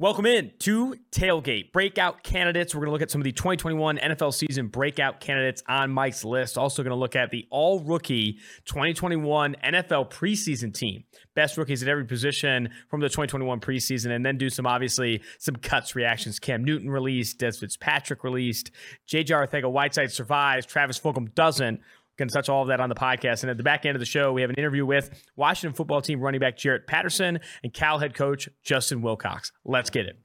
Welcome in to Tailgate Breakout Candidates. We're going to look at some of the 2021 NFL season breakout candidates on Mike's list. Also, going to look at the all rookie 2021 NFL preseason team. Best rookies at every position from the 2021 preseason, and then do some obviously some cuts reactions. Cam Newton released, Dez Fitzpatrick released, JJ Arcega Whiteside survives, Travis Fulgham doesn't. Going to touch all of that on the podcast. And at the back end of the show, we have an interview with Washington football team running back Jaret Patterson and Cal head coach Justin Wilcox. Let's get it.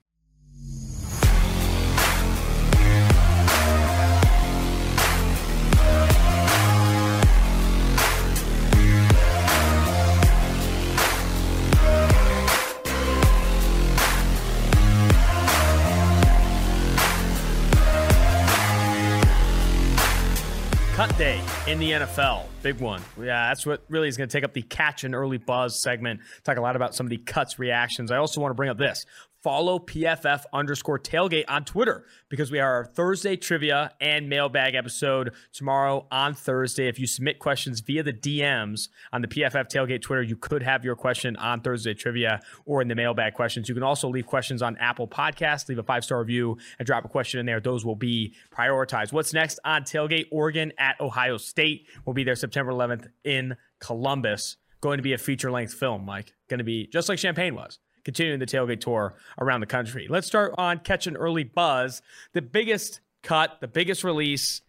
Cut day in the NFL. Big one. Yeah, that's what really is going to take up the catch and early buzz segment. Talk a lot about some of the cuts reactions. I also want to bring up this follow PFF underscore tailgate on Twitter because we are our Thursday trivia and mailbag episode tomorrow on Thursday. If you submit questions via the DMs on the PFF tailgate Twitter, you could have your question on Thursday trivia or in the mailbag questions. You can also leave questions on Apple Podcasts, leave a five star review, and drop a question in there. Those will be prioritized. What's next on tailgate? Oregon at Ohio State will be there September 11th in Columbus. Going to be a feature length film, Mike. Going to be just like Champaign was continuing the tailgate tour around the country. Let's start on catch an early buzz. The biggest cut, the biggest release,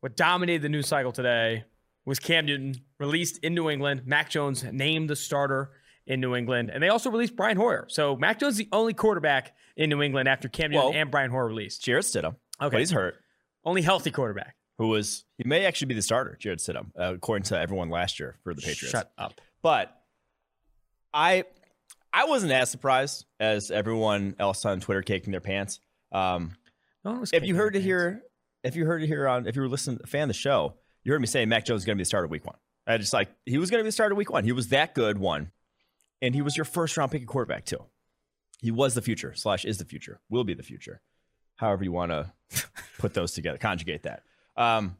what dominated the news cycle today was Cam Newton released in New England. Mac Jones named the starter in New England, and they also released Brian Hoyer. So Mac Jones is the only quarterback in New England after Cam Newton well, and Brian Hoyer released. Jarrett Stidham. Okay, but he's hurt. Only healthy quarterback. Who was he may actually be the starter, Jarrett Stidham, uh, according to everyone last year for the Patriots. Shut up. But I I wasn't as surprised as everyone else on Twitter caking their pants. Um, no if you heard to here, if you heard it here on, if you were listening, to fan of the show, you heard me say Mac Jones is going to be the starter week one. I just like he was going to be the starter week one. He was that good one, and he was your first round pick quarterback too. He was the future slash is the future, will be the future, however you want to put those together, conjugate that. Um,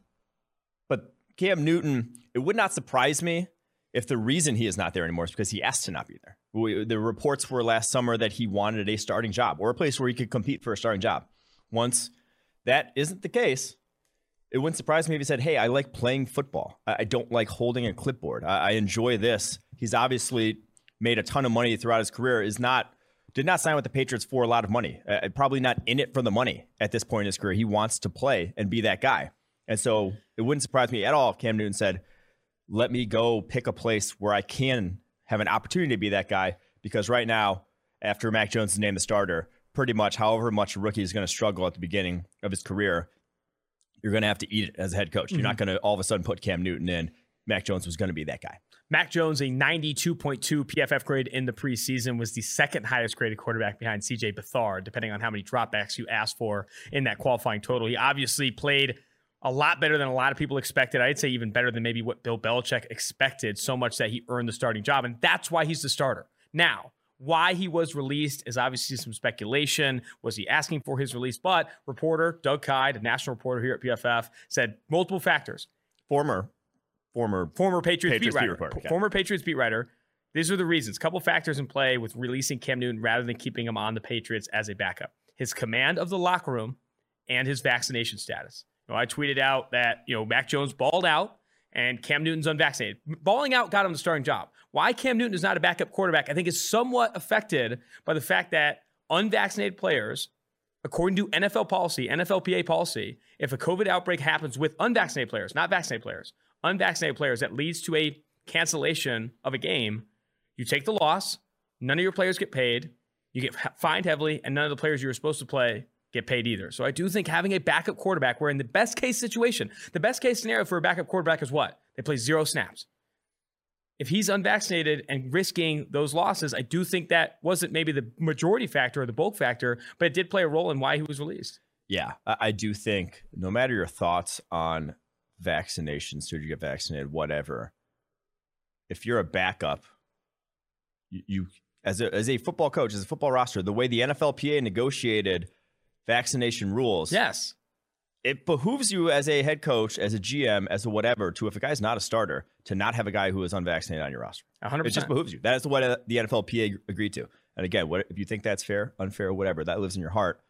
but Cam Newton, it would not surprise me if the reason he is not there anymore is because he asked to not be there. We, the reports were last summer that he wanted a starting job or a place where he could compete for a starting job. Once that isn't the case, it wouldn't surprise me if he said, Hey, I like playing football. I, don't like holding a clipboard. I, I enjoy this. He's obviously made a ton of money throughout his career, is not did not sign with the Patriots for a lot of money. Uh, probably not in it for the money at this point in his career. He wants to play and be that guy. And so it wouldn't surprise me at all if Cam Newton said, let me go pick a place where I can have an opportunity to be that guy. Because right now, after Mac Jones is named the starter, pretty much however much a rookie is going to struggle at the beginning of his career, you're going to have to eat it as a head coach. Mm-hmm. You're not mm-hmm. going to all of a sudden put Cam Newton in. Mac Jones was going to be that guy. Mac Jones, a 92.2 PFF grade in the preseason, was the second highest graded quarterback behind CJ Beathard, depending on how many dropbacks you asked for in that qualifying total. He obviously played a lot better than a lot of people expected. I'd say even better than maybe what Bill Belichick expected, so much that he earned the starting job. And that's why he's the starter. Now, why he was released is obviously some speculation. Was he asking for his release? But reporter Doug Kyed, a national reporter here at PFF, said multiple factors. Former, former, former Patriots, Patriots beat writer, beat reporter, former Patriots beat writer. These are the reasons. Couple factors in play with releasing Cam Newton rather than keeping him on the Patriots as a backup. His command of the locker room and his vaccination status. Know, I tweeted out that, you know, Mac Jones balled out and Cam Newton's unvaccinated. Balling out got him the starting job. Why Cam Newton is not a backup quarterback, I think, is somewhat affected by the fact that unvaccinated players, according to NFL policy, NFLPA policy, if a COVID outbreak happens with unvaccinated players, not vaccinated players, unvaccinated players that leads to a cancellation of a game, you take the loss, none of your players get paid, you get fined heavily, and none of the players you were supposed to play get paid either. So I do think having a backup quarterback, where in the best case situation, the best case scenario for a backup quarterback is what? They play zero snaps. If he's unvaccinated and risking those losses, I do think that wasn't maybe the majority factor or the bulk factor, but it did play a role in why he was released. Yeah, I do think no matter your thoughts on vaccinations, should you get vaccinated, whatever, if you're a backup, you, you as a, as a football coach, as a football roster, the way the NFLPA negotiated vaccination rules. Yes. It behooves you as a head coach, as a GM, as a whatever, to if a guy's not a starter, to not have a guy who is unvaccinated on your roster. 100%. It just behooves you. That is what uh, the NFLPA agreed to. And again, what if you think that's fair, unfair, whatever, that lives in your heart.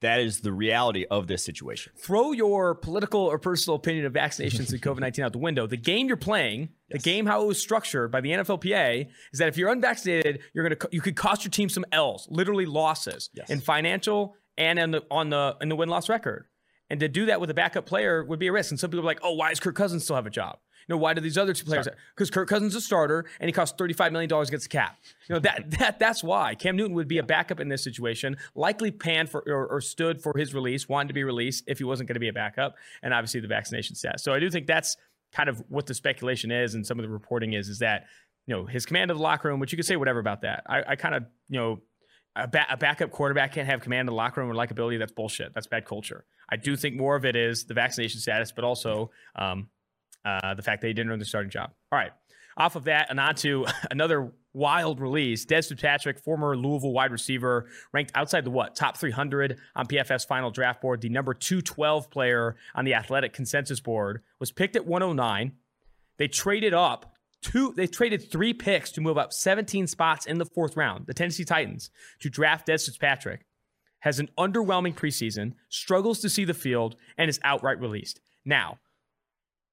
That is the reality of this situation. Throw your political or personal opinion of vaccinations and COVID 19 out the window. The game you're playing, yes. the game how it was structured by the NFLPA, is that if you're unvaccinated, you're gonna you could cost your team some L's, literally losses yes. in financial and in the on the in the win loss record. And to do that with a backup player would be a risk. And some people are like, oh, why does Kirk Cousins still have a job? You know, why do these other two players? Because Kirk Cousins is a starter and he costs $35 million against the cap. You know, that that that's why. Cam Newton would be a backup in this situation, likely panned for or, or stood for his release, wanted to be released if he wasn't going to be a backup, and obviously the vaccination status. So I do think that's kind of what the speculation is and some of the reporting is, is that, you know, his command of the locker room, which you can say whatever about that. I, I kind of, you know, a, ba- a, backup quarterback can't have command of the locker room or likability. That's bullshit. That's bad culture. I do think more of it is the vaccination status, but also um, uh, the fact that he didn't earn the starting job. All right. Off of that, and on to another wild release. Dez Fitzpatrick, former Louisville wide receiver, ranked outside the what? Top 300 on PFF's final draft board. The number 212 player on the athletic consensus board was picked at 109. They traded up two, they traded three picks to move up 17 spots in the fourth round. The Tennessee Titans to draft Dez Fitzpatrick has an underwhelming preseason, struggles to see the field, and is outright released. Now,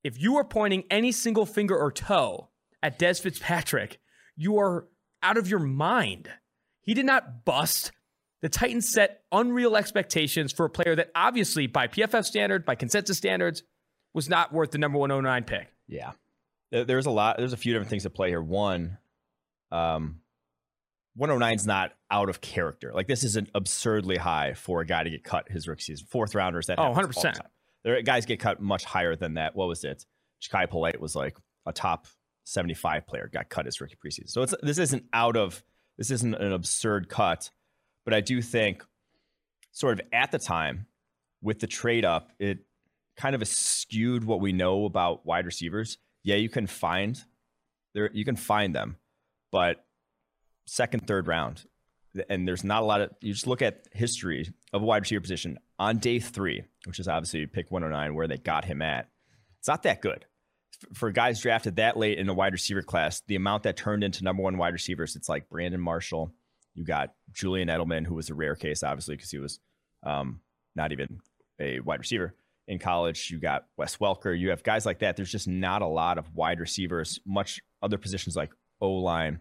if you are pointing any single finger or toe at Dez Fitzpatrick, you are out of your mind. He did not bust. The Titans set unreal expectations for a player that obviously, by PFF standard, by consensus standards, was not worth the number 109 pick. Yeah. There's a lot, there's a few different things at play here. One, um, 109 is not out of character. Like this is an absurdly high for a guy to get cut his rookie season. Fourth rounders that oh 100 percent. There guys get cut much higher than that. What was it? Jachai Polite was like a top 75 player, got cut his rookie preseason. So it's this isn't out of this isn't an absurd cut, but I do think sort of at the time with the trade up, it kind of skewed what we know about wide receivers. Yeah, you can find there you can find them, but second, third round, and there's not a lot of you just look at history of a wide receiver position on day three, which is obviously pick 109 where they got him at. It's not that good for guys drafted that late in a wide receiver class. The amount that turned into number one wide receivers, it's like Brandon Marshall. You got Julian Edelman, who was a rare case, obviously, because he was um, not even a wide receiver in college. You got Wes Welker. You have guys like that. There's just not a lot of wide receivers. Much other positions like O line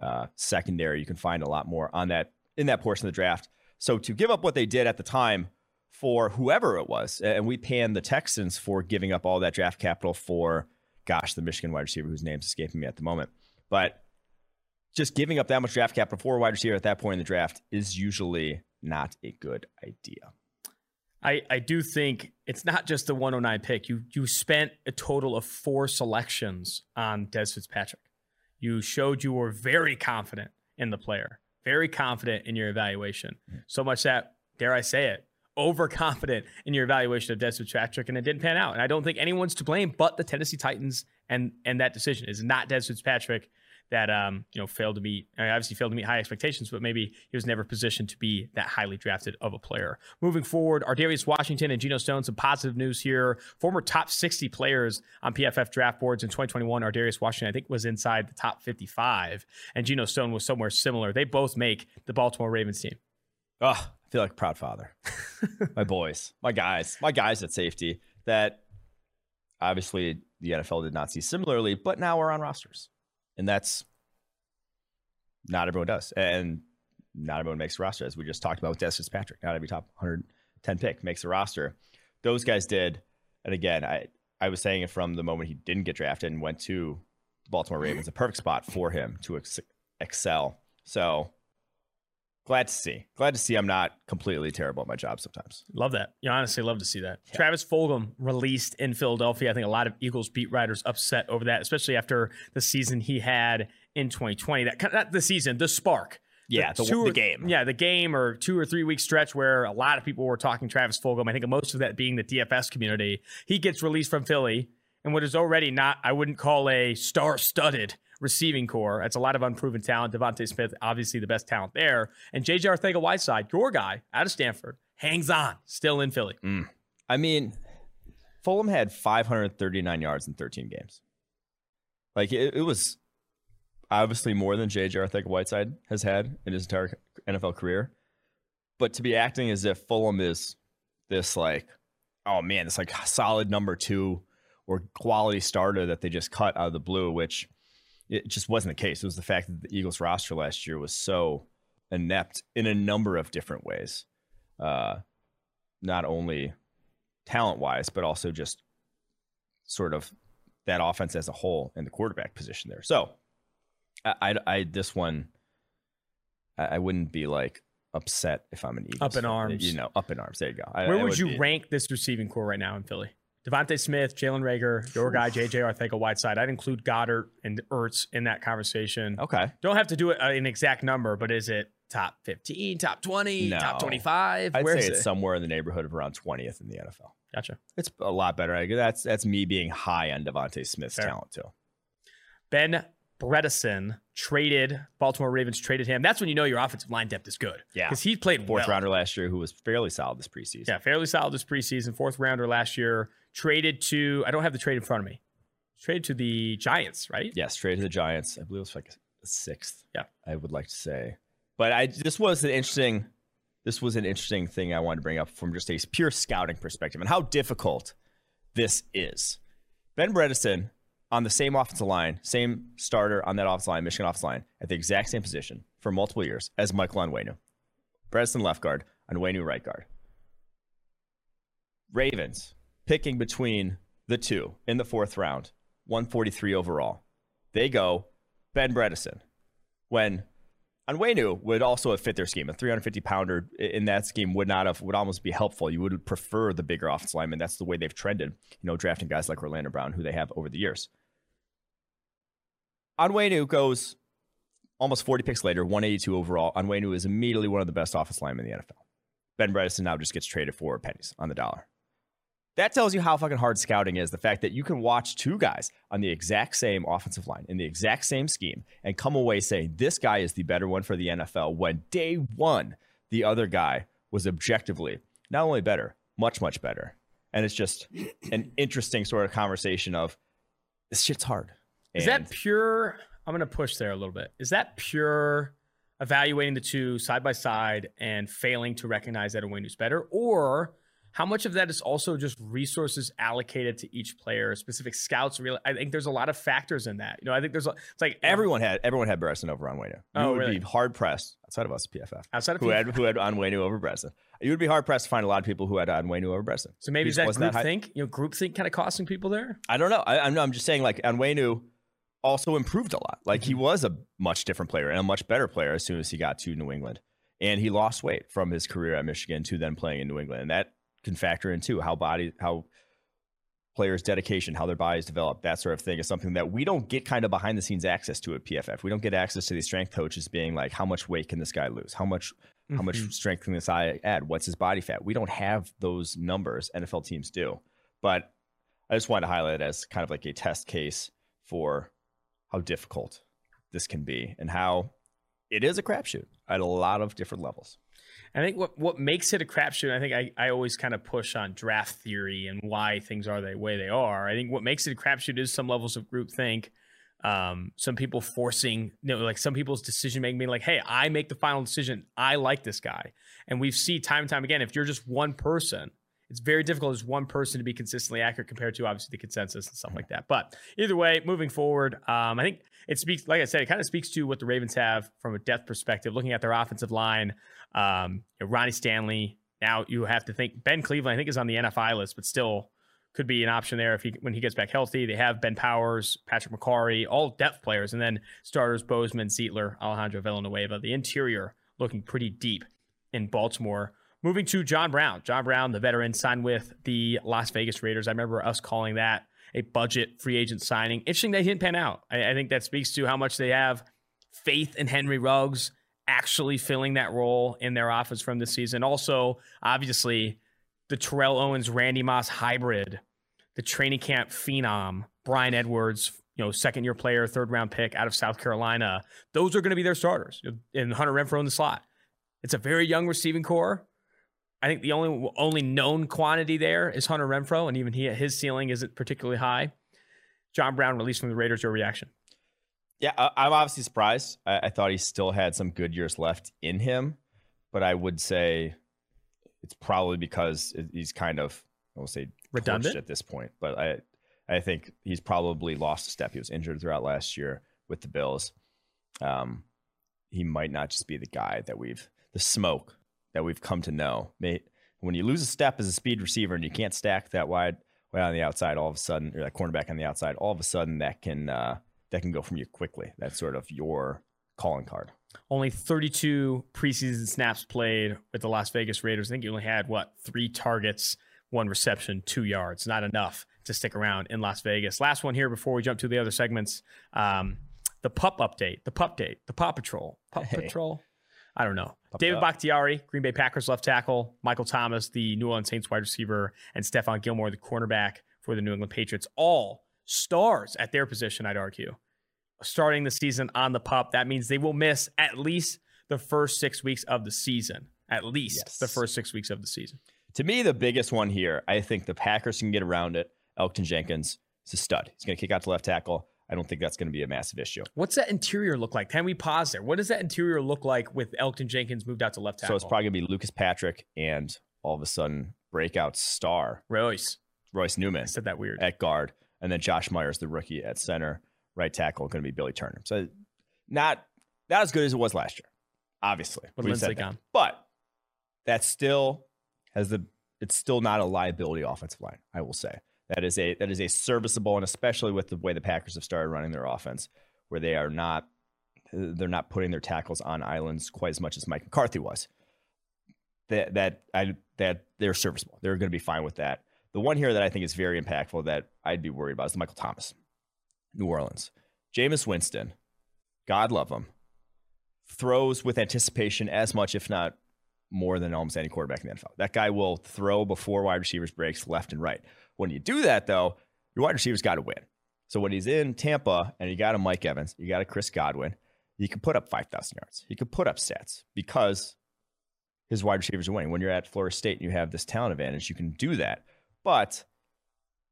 uh, secondary. You can find a lot more on that in that portion of the draft. So to give up what they did at the time for whoever it was, and we pan the Texans for giving up all that draft capital for, gosh, the Michigan wide receiver whose name's escaping me at the moment, but just giving up that much draft capital for a wide receiver at that point in the draft is usually not a good idea. I, I do think it's not just the 109 pick. You you spent a total of four selections on Dez Fitzpatrick. You showed you were very confident in the player, very confident in your evaluation. So much that, dare I say it, overconfident in your evaluation of Dez Fitzpatrick, and it didn't pan out. And I don't think anyone's to blame but the Tennessee Titans and and that decision. is not Dez Fitzpatrick that um, you know failed to meet i obviously failed to meet high expectations, but maybe he was never positioned to be that highly drafted of a player. Moving forward, Ar'Darius Washington and Geno Stone. Some positive news here. Former top 60 players on PFF draft boards in 2021. Ar'Darius Washington, I think, was inside the top 55, and Geno Stone was somewhere similar. They both make the Baltimore Ravens team. Oh, I feel like a proud father. my boys, my guys, my guys at safety that obviously the NFL did not see similarly, but now we're on rosters and that's not everyone does, and not everyone makes a roster, as we just talked about with Dez Fitzpatrick. Not every top 110 pick makes a roster. Those guys did, and again, I I was saying it from the moment he didn't get drafted and went to the Baltimore Ravens, a perfect spot for him to ex- excel. So glad to see. Glad to see I'm not completely terrible at my job sometimes. Love that. You honestly love to see that. Yeah. Travis Fulgham released in Philadelphia. I think a lot of Eagles beat writers upset over that, especially after the season he had in 2020. That not the season, the spark. Yeah, the, the, the game. Yeah, the game or two or three week stretch where a lot of people were talking Travis Fulgham. I think most of that being the DFS community. He gets released from Philly and what is already not, I wouldn't call a star studded receiving core. That's a lot of unproven talent. DeVonta Smith, obviously the best talent there. And JJ Arcega Whiteside, your guy out of Stanford, hangs on, still in Philly. Mm. I mean, Fulgham had 539 yards in 13 games. Like it, it was obviously more than J.J. Arcega-Whiteside has had in his entire NFL career. But to be acting as if Fulgham is this like, oh man, it's like solid number two or quality starter that they just cut out of the blue, which it just wasn't the case. It was the fact that the Eagles roster last year was so inept in a number of different ways. Uh, not only talent wise, but also just sort of that offense as a whole and the quarterback position there. So I, I, I this one, I, I, wouldn't be like upset if I'm an Eagles. Up in arms. You know, up in arms. There you go. Where would, would, you be. rank this receiving core right now in Philly? DeVonta Smith, Jalen Reagor, your guy JJ Arcega-Whiteside. I'd include Goedert and Ertz in that conversation. Okay. Don't have to do it uh, an exact number, but is it top 15, top 20, no. top 25? I'd say it's it? somewhere in the neighborhood of around 20th in the NFL. Gotcha. It's a lot better. That's that's me being high on DeVonta Smith's Fair. talent too. Ben Bredeson traded Baltimore Ravens traded him. That's when you know your offensive line depth is good. Yeah, because he played fourth well. rounder last year, who was fairly solid this preseason. Yeah, fairly solid this preseason. Fourth rounder last year. Traded to I don't have the trade in front of me. Traded to the Giants, right? Yes, traded to the Giants. I believe it was like a sixth. Yeah, I would like to say, but I this was an interesting. This was an interesting thing I wanted to bring up from just a pure scouting perspective and how difficult this is. Ben Bredeson on the same offensive line, same starter on that offensive line, Michigan offensive line, at the exact same position for multiple years as Michael Onwenu. Bredeson left guard, Onwenu right guard. Ravens picking between the two in the fourth round, 143 overall. They go Ben Bredeson. When Onwenu would also have fit their scheme. A 350 pounder in that scheme would not have would almost be helpful. You would prefer the bigger offensive lineman. That's the way they've trended, you know, drafting guys like Orlando Brown, who they have over the years. Onwenu goes almost 40 picks later, 182 overall. Onwenu is immediately one of the best offensive linemen in the NFL. Ben Bredeson now just gets traded for pennies on the dollar. That tells you how fucking hard scouting is. The fact that you can watch two guys on the exact same offensive line in the exact same scheme and come away saying this guy is the better one for the NFL when day one, the other guy was objectively not only better, much, much better. And it's just an interesting sort of conversation of this shit's hard. Is that pure? I'm going to push there a little bit. Is that pure evaluating the two side by side and failing to recognize that a win is better? Or how much of that is also just resources allocated to each player, specific scouts? Real, I think there's a lot of factors in that. You know, I think there's a, it's like everyone had everyone had Bredeson over Onwenu. You oh, would really? be hard pressed outside of us PFF. Outside of who PFF. had who had Onwenu over Bredeson. You would be hard pressed to find a lot of people who had Onwenu over Bredeson. So maybe is that group that think? You know, group think kind of costing people there. I don't know. I, I'm I'm just saying like Onwenu also improved a lot. Like mm-hmm. he was a much different player and a much better player as soon as he got to New England. And he lost weight from his career at Michigan to then playing in New England. And that can factor in too how body how players dedication how their bodies develop that sort of thing is something that we don't get kind of behind the scenes access to at pff we don't get access to these strength coaches being like how much weight can this guy lose? How much mm-hmm. how much mm-hmm. strength can this guy add? What's his body fat? We don't have those numbers nfl teams do. But i just wanted to highlight it as kind of like a test case for how difficult this can be and how it is a crapshoot at a lot of different levels I think what what makes it a crapshoot, I think I, I always kind of push on draft theory and why things are the way they are. I think what makes it a crapshoot is some levels of groupthink. Um, some people forcing, you know, like some people's decision making being like, hey, I make the final decision. I like this guy. And we've seen time and time again, if you're just one person, it's very difficult as one person to be consistently accurate compared to obviously the consensus and stuff like that. But either way, moving forward, um, I think it speaks, like I said, it kind of speaks to what the Ravens have from a depth perspective, looking at their offensive line. Um, you know, Ronnie Stanley. Now you have to think Ben Cleveland. I think is on the NFI list, but still could be an option there if he when he gets back healthy. They have Ben Powers, Patrick Mekari, all depth players, and then starters Bozeman, Zeitler, Alejandro Villanueva. The interior looking pretty deep in Baltimore. Moving to John Brown. John Brown, the veteran, signed with the Las Vegas Raiders. I remember us calling that a budget free agent signing. Interesting he didn't pan out. I, I think that speaks to how much they have faith in Henry Ruggs actually filling that role in their offense from this season. Also, obviously, the Terrell Owens Randy Moss hybrid, the training camp phenom, Bryan Edwards, you know, second year player, third round pick out of South Carolina. Those are going to be their starters. And Hunter Renfrow in the slot. It's a very young receiving core. I think the only only known quantity there is Hunter Renfrow, and even he his ceiling isn't particularly high. John Brown released from the Raiders. Your reaction? Yeah, I, am obviously surprised. I, I, thought he still had some good years left in him, but I would say it's probably because he's kind of, I will say, redundant at this point. But I, I think he's probably lost a step. He was injured throughout last year with the Bills. Um, he might not just be the guy that we've the smoke that we've come to know. Mate, when you lose a step as a speed receiver and you can't stack that wide, way on the outside, all of a sudden, or that cornerback on the outside, all of a sudden that can uh, that can go from you quickly. That's sort of your calling card. Only 32 preseason snaps played with the Las Vegas Raiders. I think you only had what three targets, one reception, two yards. Not enough to stick around in Las Vegas. Last one here before we jump to the other segments. Um, the pup update, the pup date, the Paw Patrol, Pup hey. Patrol. I don't know. David. Bakhtiari, Green Bay Packers left tackle, Michael Thomas, the New Orleans Saints wide receiver, and Stephon Gilmore, the cornerback for the New England Patriots, all stars at their position, I'd argue. Starting the season on the pup, that means they will miss at least the first six weeks of the season. At least yes. the first six weeks of the season. To me, the biggest one here, I think the Packers can get around it. Elgton Jenkins is a stud. He's going to kick out to left tackle. I don't think that's going to be a massive issue. What's that interior look like? Can we pause there? What does that interior look like with Elgton Jenkins moved out to left tackle? So it's probably going to be Lucas Patrick and all of a sudden breakout star Royce Royce Newman. I said that weird at guard, and then Josh Myers, the rookie at center, right tackle, going to be Billy Turner. So not not as good as it was last year, obviously. But Linsley gone. But that still has the it's still not a liability offensive line. I will say that is a that is a serviceable, and especially with the way the Packers have started running their offense, where they are not they're not putting their tackles on islands quite as much as Mike McCarthy was. That that I that they're serviceable. They're going to be fine with that. The one here that I think is very impactful that I'd be worried about is Michael Thomas, New Orleans. Jameis Winston, God love him, throws with anticipation as much, if not more than almost any quarterback in the NFL. That guy will throw before wide receivers breaks left and right. When you do that, though, your wide receivers got to win. So when he's in Tampa and you got a Mike Evans, you got a Chris Godwin, he can put up 5,000 yards. He could put up stats because his wide receivers are winning. When you're at Florida State and you have this talent advantage, you can do that. But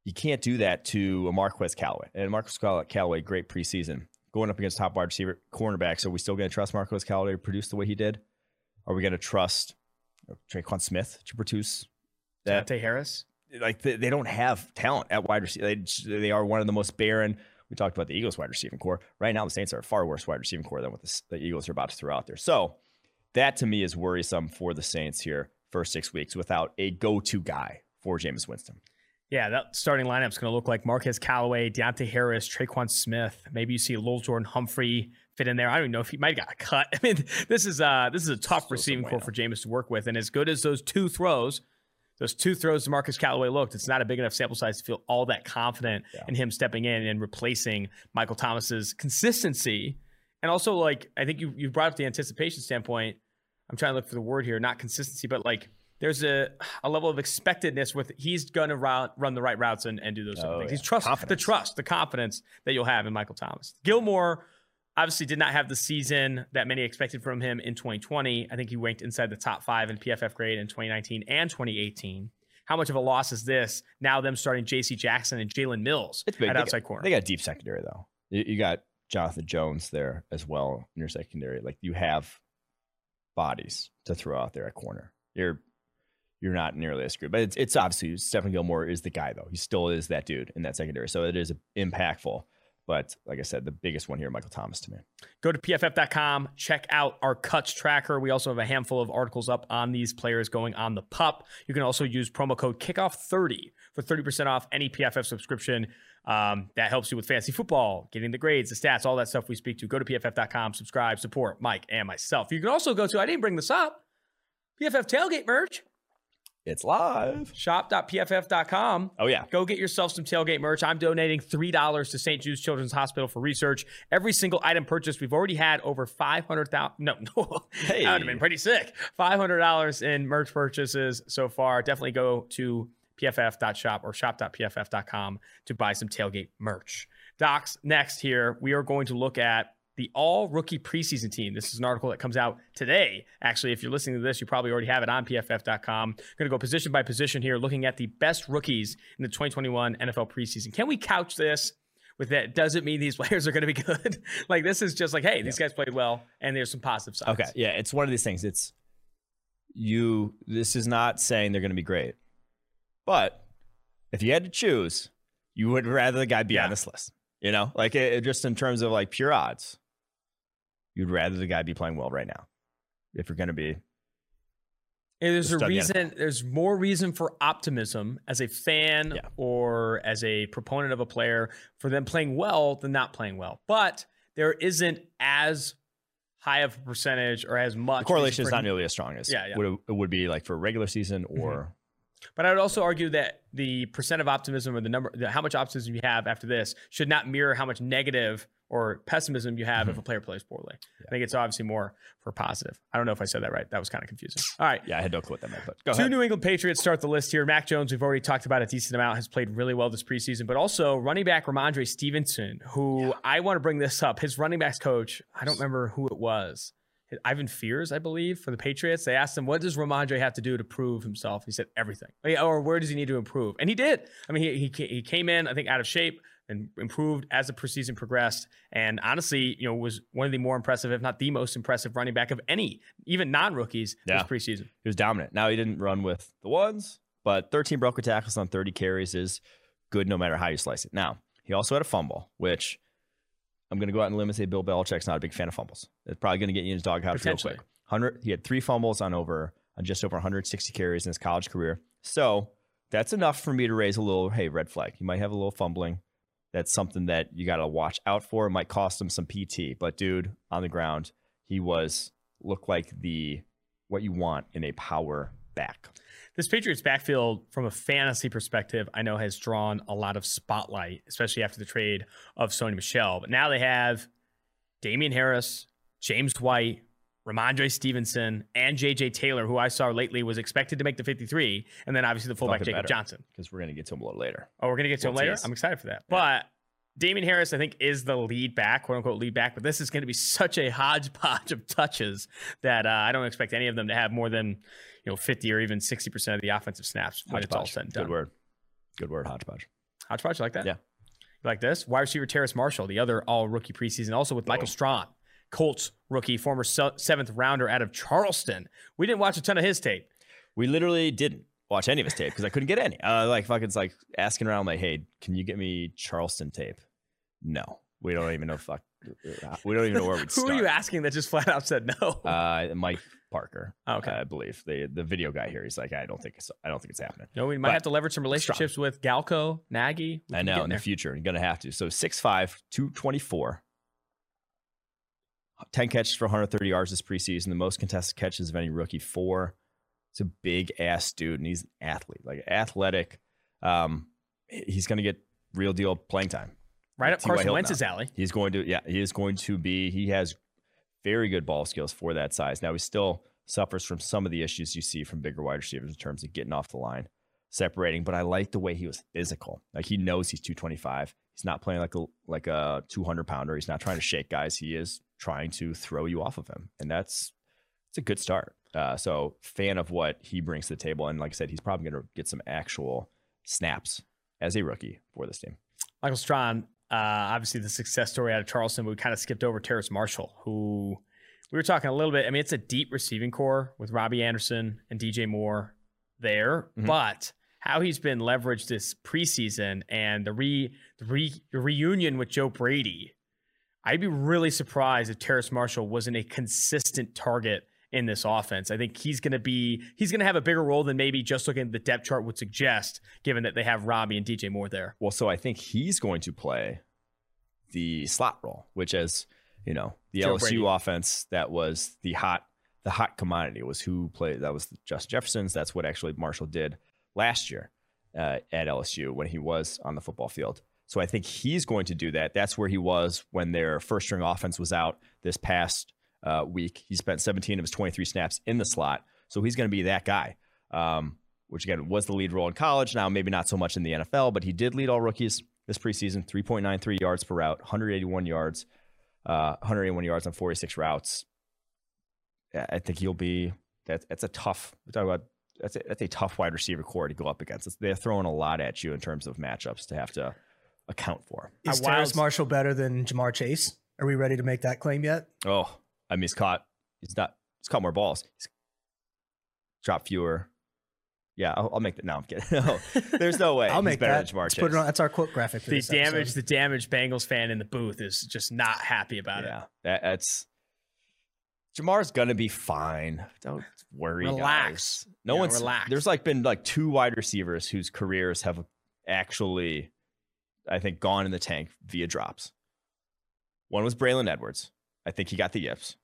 you can't do that to a Marquez Callaway. And Marquez Callaway, great preseason. Going up against top wide receiver cornerback. So we still going to trust Marquez Callaway to produce the way he did? Are we going to trust uh, Tre'Quan Smith to produce that? Deonte Harris? Like they, they, don't have talent at wide receiver. They, they are one of the most barren. We talked about the Eagles wide receiving core. Right now, the Saints are a far worse wide receiving core than what the, the Eagles are about to throw out there. So that to me is worrisome for the Saints here first six weeks without a go-to guy for Jameis Winston. Yeah, that starting lineup is going to look like Marquez Callaway, Deonte Harris, Tre'Quan Smith. Maybe you see a little Jordan Humphrey fit in there. I don't even know if he might have got a cut. I mean, this is uh this is a tough receiving core for Jameis to work with. And as good as those two throws, those two throws to Marquez Callaway looked, it's not a big enough sample size to feel all that confident yeah. in him stepping in and replacing Michael Thomas's consistency. And also, like, I think you you brought up the anticipation standpoint. I'm trying to look for the word here, not consistency, but like there's a, a level of expectedness with he's going to run, run the right routes and, and do those oh, things. Yeah. He's trust confidence. the trust, the confidence that you'll have in Michael Thomas. Gilmore obviously did not have the season that many expected from him in 2020. I think he ranked inside the top five in PFF grade in 2019 and 2018. How much of a loss is this now? Them starting J.C. Jackson and Jalen Mills at they outside got, corner. They got deep secondary though. You, you got Jonathan Jones there as well in your secondary. Like you have bodies to throw out there at corner. You're you're not nearly as screwed. But it's, it's obviously Stephon Gilmore is the guy though. He still is that dude in that secondary. So it is impactful. But like I said, the biggest one here, Michael Thomas to me. Go to pff.com, check out our cuts tracker. We also have a handful of articles up on these players going on the pup. You can also use promo code kickoff30 for 30% off any PFF subscription. Um, that helps you with fantasy football, getting the grades, the stats, all that stuff we speak to. Go to pff.com, subscribe, support Mike and myself. You can also go to, I didn't bring this up, PFF tailgate merch. It's live. Shop.pff.com. Oh, yeah. Go get yourself some tailgate merch. I'm donating $3 to St. Jude's Children's Hospital for research. Every single item purchased, we've already had over 500000 No, no. Hey. that would have been pretty sick. $500 in merch purchases so far. Definitely go to pff.shop or shop.pff.com to buy some tailgate merch. Docs, next here, we are going to look at the all rookie preseason team. This is an article that comes out today. Actually, if you're listening to this, you probably already have it on pff.com. Going to go position by position here, looking at the best rookies in the 2021 NFL preseason. Can we couch this with that doesn't mean these players are going to be good. like this is just like, hey, these guys played well, and there's some positive sides. Okay, yeah, it's one of these things. It's you. This is not saying they're going to be great, but if you had to choose, you would rather the guy be yeah. on this list. You know, like it, just in terms of like pure odds, you'd rather the guy be playing well right now. If you're going to be and there's a reason. There's more reason for optimism as a fan yeah. or as a proponent of a player for them playing well than not playing well. But there isn't as high of a percentage or as much. The correlation is not nearly as strong as yeah, yeah. Would, it would be like for a regular season or. Mm-hmm. But I would also argue that the percent of optimism or the number, the, how much optimism you have after this should not mirror how much negative or pessimism you have mm-hmm. if a player plays poorly. Yeah. I think it's obviously more for positive. I don't know if I said that right. That was kind of confusing. All right. Yeah, I had no clue what that meant, but go Two ahead. New England Patriots start the list here. Mac Jones, we've already talked about a decent amount, has played really well this preseason, but also running back Rhamondre Stevenson, who yeah. I want to bring this up. His running backs coach, I don't remember who it was. Ivan Fears, I believe, for the Patriots. They asked him, "What does Rhamondre have to do to prove himself?" He said, "Everything." Or where does he need to improve? And he did. I mean, he he, he came in, I think, out of shape and improved as the preseason progressed. And honestly, you know, was one of the more impressive, if not the most impressive running back of any, even non-rookies yeah. this preseason. He was dominant. Now he didn't run with the ones, but 13 broken tackles on 30 carries is good no matter how you slice it. Now, he also had a fumble, which I'm going to go out and limit say Bill Belichick's not a big fan of fumbles. It's probably going to get you in his doghouse real quick. 100, he had three fumbles on over on just over 160 carries in his college career. So that's enough for me to raise a little, hey, red flag. You might have a little fumbling that's something that you got to watch out for. It might cost him some PT, but dude, on the ground, he was looked like the what you want in a power back. This Patriots backfield, from a fantasy perspective, I know has drawn a lot of spotlight, especially after the trade of Sony Michel. But now they have Damien Harris, James White, Rhamondre Stevenson, and JJ Taylor, who I saw lately was expected to make the 53, and then obviously the fullback Jakob better, Johnson. Because we're going to get to him a little later. Oh, we're going to get to him later? I'm excited for that. Yeah. But Damien Harris, I think, is the lead back, quote unquote lead back, but this is going to be such a hodgepodge of touches that uh, I don't expect any of them to have more than you know 50 or even 60 percent of the offensive snaps when it's all said and done. Good word. Good word, hodgepodge. Hodgepodge, like that? Yeah. like this? Wide receiver Terrace Marshall, the other all rookie preseason, also with Michael Strachan. Colts rookie, former seventh rounder out of Charleston. We didn't watch a ton of his tape. We literally didn't watch any of his tape because I couldn't get any. Uh, like fucking like asking around, like, hey, can you get me Charleston tape? No, we don't even know. Fuck, we don't even know where we'd Who start. are you asking that just flat out said no? Uh, Mike Parker. Oh, okay, I believe the the video guy here. He's like, I don't think it's I don't think it's happening. No, we might but have to leverage some relationships strong. with Galko, Nagy. I know in there. the future, you're gonna have to. So 6'5", 224. 10 catches for 130 yards this preseason, the most contested catches of any rookie. Four. It's a big ass dude, and he's an athlete, like athletic. Um, he's going to get real deal playing time. Right up Carson Wentz's alley. He's going to, yeah, he is going to be. He has very good ball skills for that size. Now he still suffers from some of the issues you see from bigger wide receivers in terms of getting off the line, separating. But I like the way he was physical. Like he knows he's 225. He's not playing like a like a 200 pounder. He's not trying to shake guys. He is trying to throw you off of him, and that's it's a good start. Uh, so fan of what he brings to the table, and like I said, he's probably going to get some actual snaps as a rookie for this team. Michael Strachan, uh, obviously the success story out of Charleston. we kind of skipped over Terrace Marshall, who we were talking a little bit. I mean, it's a deep receiving core with Robbie Anderson and DJ Moore there, mm-hmm. but how he's been leveraged this preseason and the re the, re, the reunion with Joe Brady I'd be really surprised if Terrace Marshall wasn't a consistent target in this offense. I think he's going to be he's going to have a bigger role than maybe just looking at the depth chart would suggest, given that they have Robbie and DJ Moore there. Well, so I think he's going to play the slot role, which is you know the Joe LSU Brady. offense that was the hot the hot commodity was who played that was Justin Jefferson's. That's what actually Marshall did last year uh, at LSU when he was on the football field. So I think he's going to do that. That's where he was when their first string offense was out this past uh, week. He spent 17 of his 23 snaps in the slot. So he's going to be that guy, um, which again was the lead role in college. Now, maybe not so much in the NFL, but he did lead all rookies this preseason 3.93 yards per route, 181 yards, uh, 181 yards on 46 routes. I think he'll be that, that's a tough, we talk about that's a, that's a tough wide receiver core to go up against. They're throwing a lot at you in terms of matchups to have to account for. Is Terrace Marshall better than Ja'Marr Chase? Are we ready to make that claim yet? Oh, I mean, he's caught. He's not. He's caught more balls. He's dropped fewer. Yeah, I'll, I'll make that. No, I'm kidding. No, there's no way. I'll make better that. Than Ja'Marr Let's Chase. put it on. That's our quote graphic. For the this damage, episode. the damage. Bengals fan in the booth is just not happy about yeah, it. that, that's Ja'Marr's gonna be fine. Don't worry, Relax. guys. No Yeah, one's relax. There's like been like two wide receivers whose careers have actually, I think, gone in the tank via drops. One was Braylon Edwards. I think he got the yips.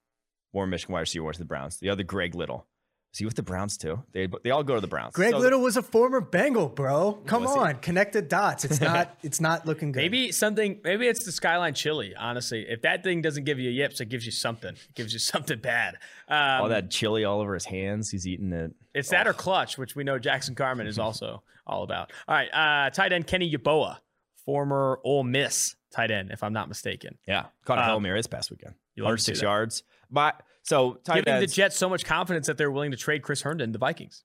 Former Michigan wide receiver went to the Browns. The other, Greg Little. Is he with the Browns too? They they all go to the Browns. Greg So- Little was a former Bengal, bro. Come Was he? on, connect the dots. It's not. it's not looking good. Maybe something. Maybe it's the Skyline chili. Honestly, if that thing doesn't give you yips, it gives you something. It gives you something bad. Um, all that chili all over his hands. He's eating it. It's that or clutch, which we know Jackson Carman is also all about. All right, uh, tight end Kenny Yeboah, former Ole Miss tight end, if I'm not mistaken. Yeah, caught a Um, Hail Mary this past weekend. you love to 106 yards. But so tight Giving the. Jets so much confidence that they're willing to trade Chris Herndon to the Vikings.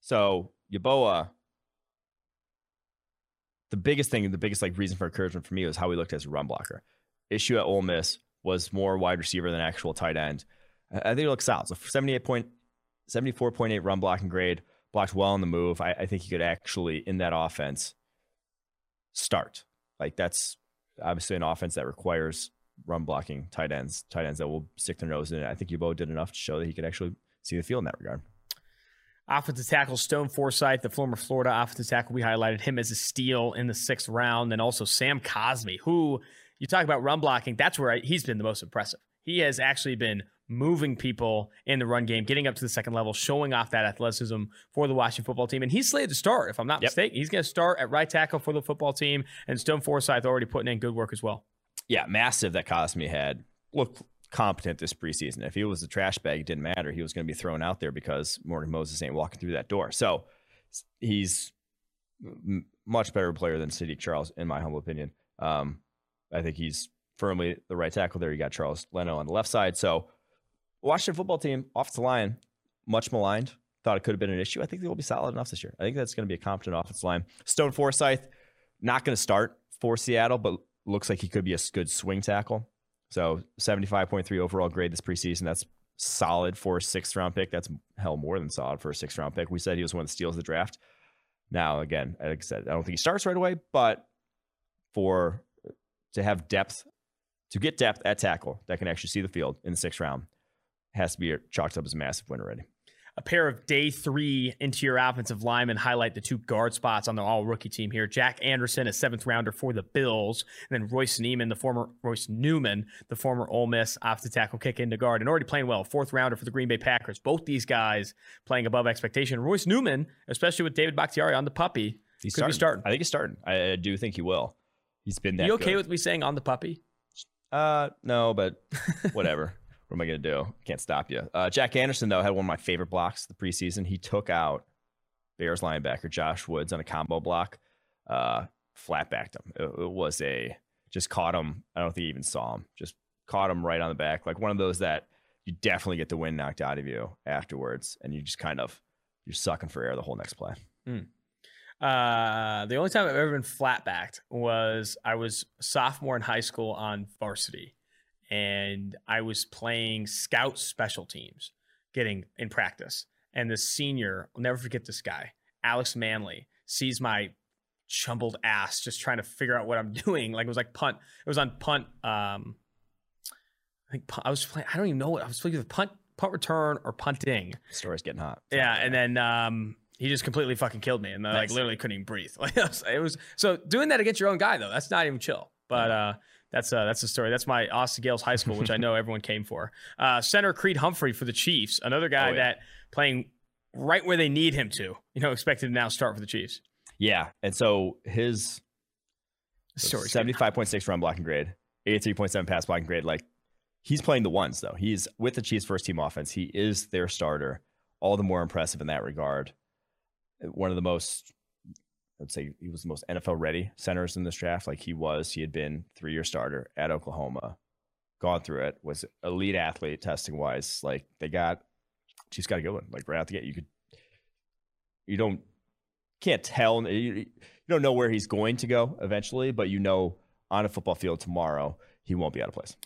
So Yeboah, the biggest thing, the biggest like reason for encouragement for me was how he looked as a run blocker. Issue at Ole Miss was more wide receiver than actual tight end. I think he looks solid. So 78 point, 74.8 run blocking grade, blocked well on the move. I, I think he could actually in that offense start. Like that's obviously an offense that requires run blocking tight ends, tight ends that will stick their nose in it. I think Yeboah did enough to show that he could actually see the field in that regard. Offensive tackle Stone Forsythe, the former Florida offensive tackle, we highlighted him as a steal in the sixth round. And also Sam Cosmi, who you talk about run blocking, that's where I, he's been the most impressive. He has actually been moving people in the run game, getting up to the second level, showing off that athleticism for the Washington football team. And he's slated to start, if I'm not Yep. mistaken. He's going to start at right tackle for the football team. And Stone Forsythe already putting in good work as well. yeah, massive that Cosmi had looked competent this preseason. If he was a trash bag, it didn't matter. He was going to be thrown out there because Morgan Moses ain't walking through that door. So he's m- much better player than Saahdiq Charles, in my humble opinion. Um, I think he's firmly the right tackle there. You got Charles Leno on the left side. So Washington football team, offensive line, much maligned. Thought it could have been an issue. I think they will be solid enough this year. I think that's going to be a competent offensive line. Stone Forsythe, not going to start for Seattle, but looks like he could be a good swing tackle. So 75.3 overall grade this preseason. That's solid for a sixth round pick. That's hell more than solid for a sixth round pick. We said he was one of the steals of the draft. Now, again, like I said, I don't think he starts right away, but for to have depth, to get depth at tackle that can actually see the field in the sixth round has to be chalked up as a massive win already. a pair of day three interior offensive linemen highlight the two guard spots on the all rookie team here. Jack Anderson, a seventh rounder for the Bills, and then Royce Neiman, the former Royce Newman, the former Ole Miss off the tackle kick into guard, and already playing well. Fourth rounder for the Green Bay Packers. Both these guys playing above expectation. Royce Newman, especially with David Bakhtiari on the puppy, He's could be starting. I think he's starting. I, I do think he will. He's been that. you okay good. with me saying on the puppy? Uh, no, but whatever. What am I gonna do? Can't stop you. Uh, Jack Anderson though had one of my favorite blocks the preseason. He took out Bears linebacker Josh Woods on a combo block. Uh, flat backed him. It, it was a just caught him. I don't think he even saw him. Just caught him right on the back, like one of those that you definitely get the wind knocked out of you afterwards, and you just kind of you're sucking for air the whole next play. Uh, the only time I've ever been flat backed was I was sophomore in high school on varsity, and I was playing scout special teams, getting in practice. And the senior, I'll never forget this guy, Alex Manley, sees my jumbled ass just trying to figure out what I'm doing. Like it was like punt. It was on punt. Um, I think punt, I was playing. I don't even know what I was playing with punt, punt return or punting. The story's getting hot. Yeah, and then um, he just completely fucking killed me, and I, like literally couldn't even breathe. Like it was, it was so doing that against your own guy though. That's not even chill. But uh, that's uh, that's the story. That's my Austin Gales High School, which I know everyone came for. Uh, Center Creed Humphrey for the Chiefs, another guy Oh, yeah. that playing right where they need him to. You know, expected to now start for the Chiefs. yeah, and so his Story. Seventy-five point six run blocking grade, eighty-three point seven pass blocking grade. Like he's playing the ones though. He's with the Chiefs' first team offense. He is their starter. All the more impressive in that regard. One of the most, I'd say, he was the most NFL ready centers in this draft. Like he was, he had been three-year starter at Oklahoma, gone through it, was elite athlete testing wise. Like they got, she's got a good one. Like right out the gate, you could, you don't, can't tell. You, you don't know where he's going to go eventually, but you know on a football field tomorrow he won't be out of place.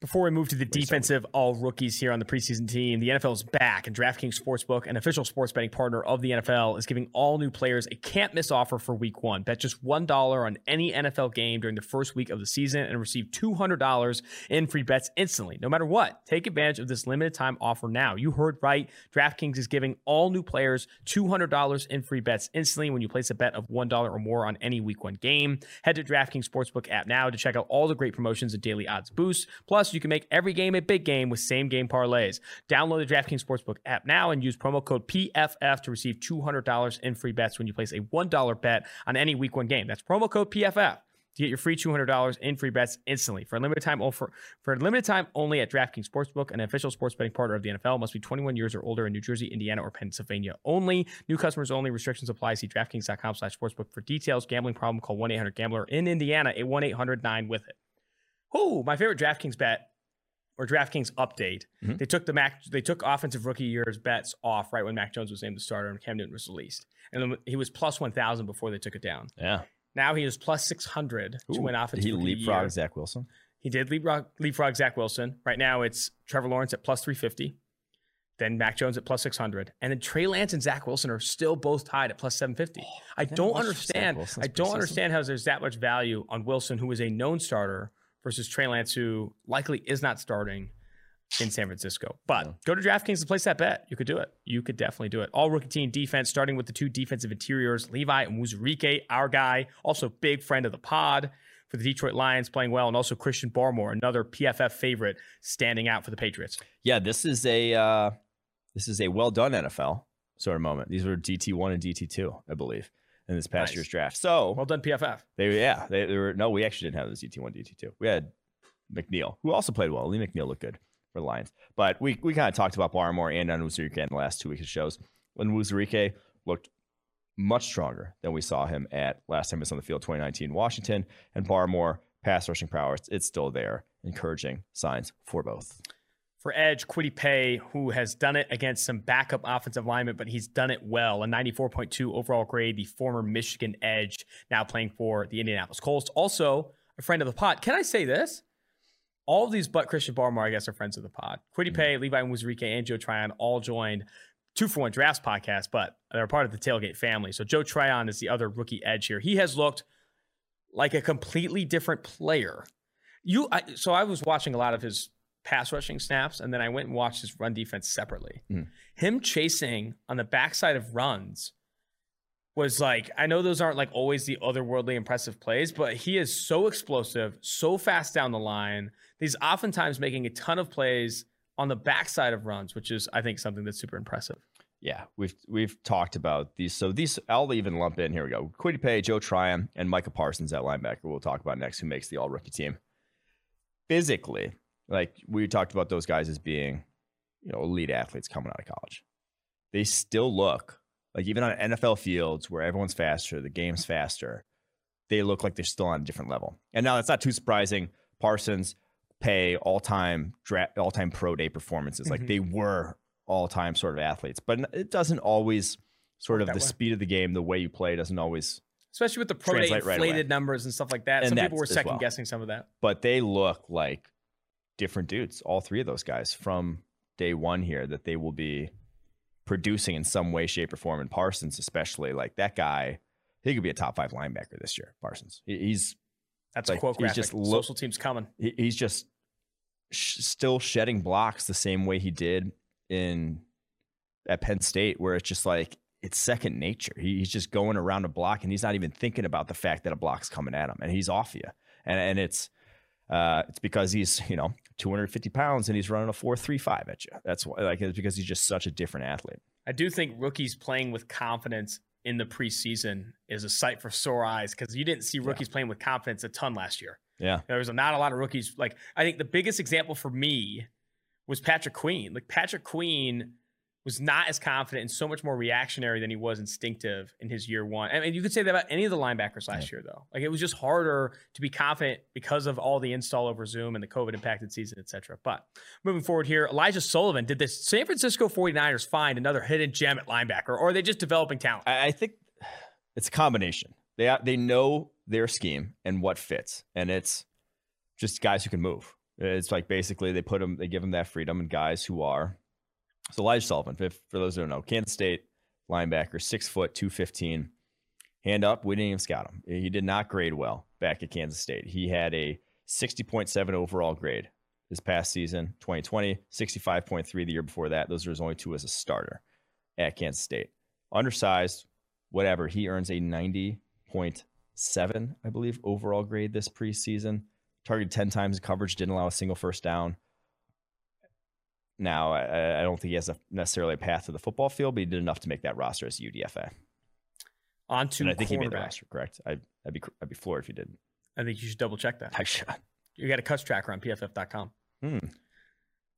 Before we move to the defensive all rookies here on the preseason team, the NFL is back, and DraftKings Sportsbook, an official sports betting partner of the NFL, is giving all new players a can't miss offer for week one. Bet just $1 on any NFL game during the first week of the season and receive $200 in free bets instantly, no matter what. Take advantage of this limited time offer now. You heard right. DraftKings is giving all new players $200 in free bets instantly when you place a bet of $1 or more on any week one game. Head to DraftKings Sportsbook app now to check out all the great promotions and daily odds boosts. Plus, Plus, you can make every game a big game with same game parlays. Download the DraftKings Sportsbook app now and use promo code PFF to receive $200 in free bets when you place a $1 bet on any week one game. That's promo code PFF to get your free $200 in free bets instantly for a limited time for, for a limited time only at DraftKings Sportsbook, an official sports betting partner of the NFL. Must be 21 years or older in New Jersey, Indiana, or Pennsylvania only. New customers only. Restrictions apply. See DraftKings.com/sportsbook for details. Gambling problem? Call 1-800-GAMBLER. In Indiana, a 1-800-9 with it. Oh, my favorite DraftKings bet or DraftKings update. Mm-hmm. They took the Mac, they took offensive rookie years bets off right when Mac Jones was named the starter and Cam Newton was released, and he was plus one thousand before they took it down. Yeah. Now he is plus six hundred to win offensive. He leapfrog Zach Wilson. He did leapfrog, leapfrog Zach Wilson. Right now it's Trevor Lawrence at plus three fifty. Then Mac Jones at plus 600. And then Trey Lance and Zach Wilson are still both tied at plus 750. Oh, I don't understand. I don't understand how there's that much value on Wilson, who is a known starter, versus Trey Lance, who likely is not starting in San Francisco. But yeah. go to DraftKings to place that bet. You could do it. You could definitely do it. All rookie team defense, starting with the two defensive interiors, Levi and Onwuzurike, our guy, also big friend of the pod for the Detroit Lions, playing well, and also Christian Barmore, another PFF favorite, standing out for the Patriots. Yeah, this is a uh, this is a well done NFL sort of moment. These were DT one and DT two, I believe in this past nice. year's draft. So well done, PFF. They yeah, they, they, were no, we actually didn't have this DT one, DT two. We had McNeil, who also played well. Lee McNeil looked good for the Lions, but we we kind of talked about Barmore and Onwuzurike in the last two weeks of shows. When Onwuzurike looked much stronger than we saw him at last time he was on the field, 2019 Washington, and Barmore pass rushing power, it's, it's still there. Encouraging signs for both for Edge, Kwity Paye, who has done it against some backup offensive linemen, but he's done it well. A 94.2 overall grade, the former Michigan Edge, now playing for the Indianapolis Colts. Also, a friend of the pod. Can I say this? All of these but Christian Barmore, I guess, are friends of the pod. Kwity Paye, mm-hmm. Levi Onwuzurike, and Joe Tryon all joined two for one drafts podcast, but they're part of the tailgate family. So Joe Tryon is the other rookie edge here. He has looked like a completely different player. You, I, so I was watching a lot of his pass rushing snaps, and then I went and watched his run defense separately. Mm. Him chasing on the backside of runs was like I know those aren't like always the otherworldly impressive plays, but he is so explosive, so fast down the line. He's oftentimes making a ton of plays on the backside of runs, which is I think something that's super impressive. Yeah, we've we've talked about these. So these I'll even lump in. Here we go. Kwity Paye, Joe Tryon, and Micah Parsons at linebacker. We'll talk about next, who makes the All Rookie team. Physically, like we talked about those guys as being, you know, elite athletes coming out of college. They still look like even on NFL fields where everyone's faster, the game's faster, they look like they're still on a different level. And now that's not too surprising. Parsons Paye, all time draft, all time pro day performances. Mm-hmm. Like they were all time sort of athletes, but it doesn't always sort of the way. speed of the game, the way you play doesn't always especially with the pro day inflated right numbers and stuff like that. And some people were second well. guessing some of that. But they look like different dudes, all three of those guys from day one here that they will be producing in some way, shape, or form. And Parsons, especially, like that guy, he could be a top five linebacker this year. Parsons, he's that's like, a quote. He's graphic. just lo- social teams coming. He, he's just sh- still shedding blocks the same way he did in at Penn State, where it's just like it's second nature. He, he's just going around a block, and he's not even thinking about the fact that a block's coming at him, and he's off you. And and it's uh, it's because he's you know 250 pounds and he's running a 4.35 at you. That's why, like, it's because he's just such a different athlete. I do think rookies playing with confidence in the preseason is a sight for sore eyes because you didn't see rookies yeah. playing with confidence a ton last year. Yeah, there was not a lot of rookies. Like, I think the biggest example for me was Patrick Queen. Like Patrick Queen was not as confident and so much more reactionary than he was instinctive in his year one. I mean, you could say that about any of the linebackers last yeah. year, though. Like it was just harder to be confident because of all the install over Zoom and the COVID impacted season, etc. But moving forward here, Elijah Sullivan, did the San Francisco 49ers find another hidden gem at linebacker, or are they just developing talent? I think it's a combination. They uh, they know their scheme and what fits, and it's just guys who can move. It's like basically they put them, they give them that freedom, and guys who are. So Elijah Sullivan, for those who don't know, Kansas State linebacker, six foot, two fifteen, hand up. We didn't even scout him. He did not grade well back at Kansas State. He had a sixty point seven overall grade this past season, 2020, 65.3 the year before that. Those are his only two as a starter at Kansas State. Undersized, whatever. He earns a 90.7, I believe, overall grade this preseason. Targeted 10 times coverage, didn't allow a single first down. Now, I, I don't think he has a, necessarily a path to the football field, but he did enough to make that roster as UDFA. On to and I think he made the roster, correct? I, would be I'd be floored if he didn't. I think you should double check that. I should. You got a cuts tracker on pff.com. Hmm.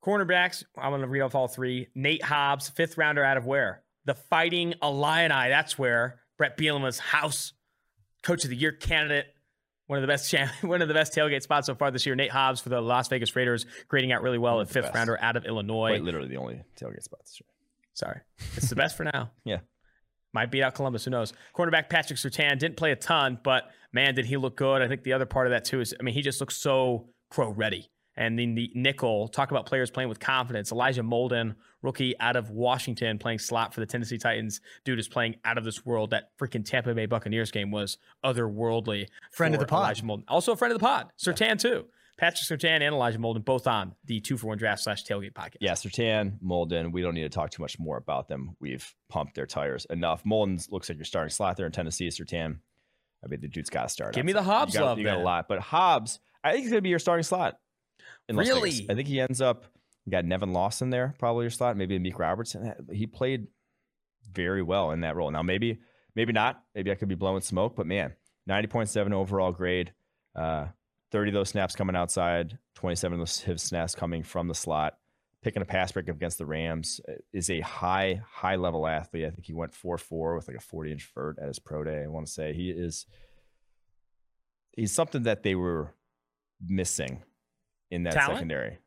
Cornerbacks, I'm going to read off all three. Nate Hobbs, fifth rounder out of where? The Fighting Illini. That's where Bret Bielema's house, coach of the year candidate, one of the best one of the best tailgate spots so far this year. Nate Hobbs for the Las Vegas Raiders, grading out really well at fifth best. rounder out of Illinois. Quite literally the only tailgate spot this year. Sorry, it's the best for now. yeah, might beat out Columbus. Who knows? Cornerback Patrick Surtain didn't play a ton, but man, did he look good. I think the other part of that too is, I mean, he just looks so pro ready. And then the nickel, talk about players playing with confidence. Elijah Molden, rookie out of Washington, playing slot for the Tennessee Titans. Dude is playing out of this world. That freaking Tampa Bay Buccaneers game was otherworldly. Friend of the pod. Elijah Molden. Also a friend of the pod. Surtain, yeah. too. Patrick Surtain and Elijah Molden both on the two for one draft slash tailgate podcast. Yeah, Surtain, Molden. We don't need to talk too much more about them. We've pumped their tires enough. Molden looks like you're starting slot there in Tennessee. Surtain, I mean, the dude's got to start. Give me the Hobbs you got, love. You got a lot, but Hobbs, I think he's going to be your starting slot. Really? Vegas. I think he ends up. You got Nevin Lawson there, probably your slot. Maybe Amik Robertson. He played very well in that role. Now maybe, maybe not. Maybe I could be blowing smoke, but man, ninety point seven overall grade. Uh, 30 of those snaps coming outside, 27 of those snaps coming from the slot. Picking a pass break against the Rams uh, is a high, high level athlete. I think he went 4 4 with like a 40 inch vert at his pro day. I want to say he is, he's something that they were missing in that Talent? secondary.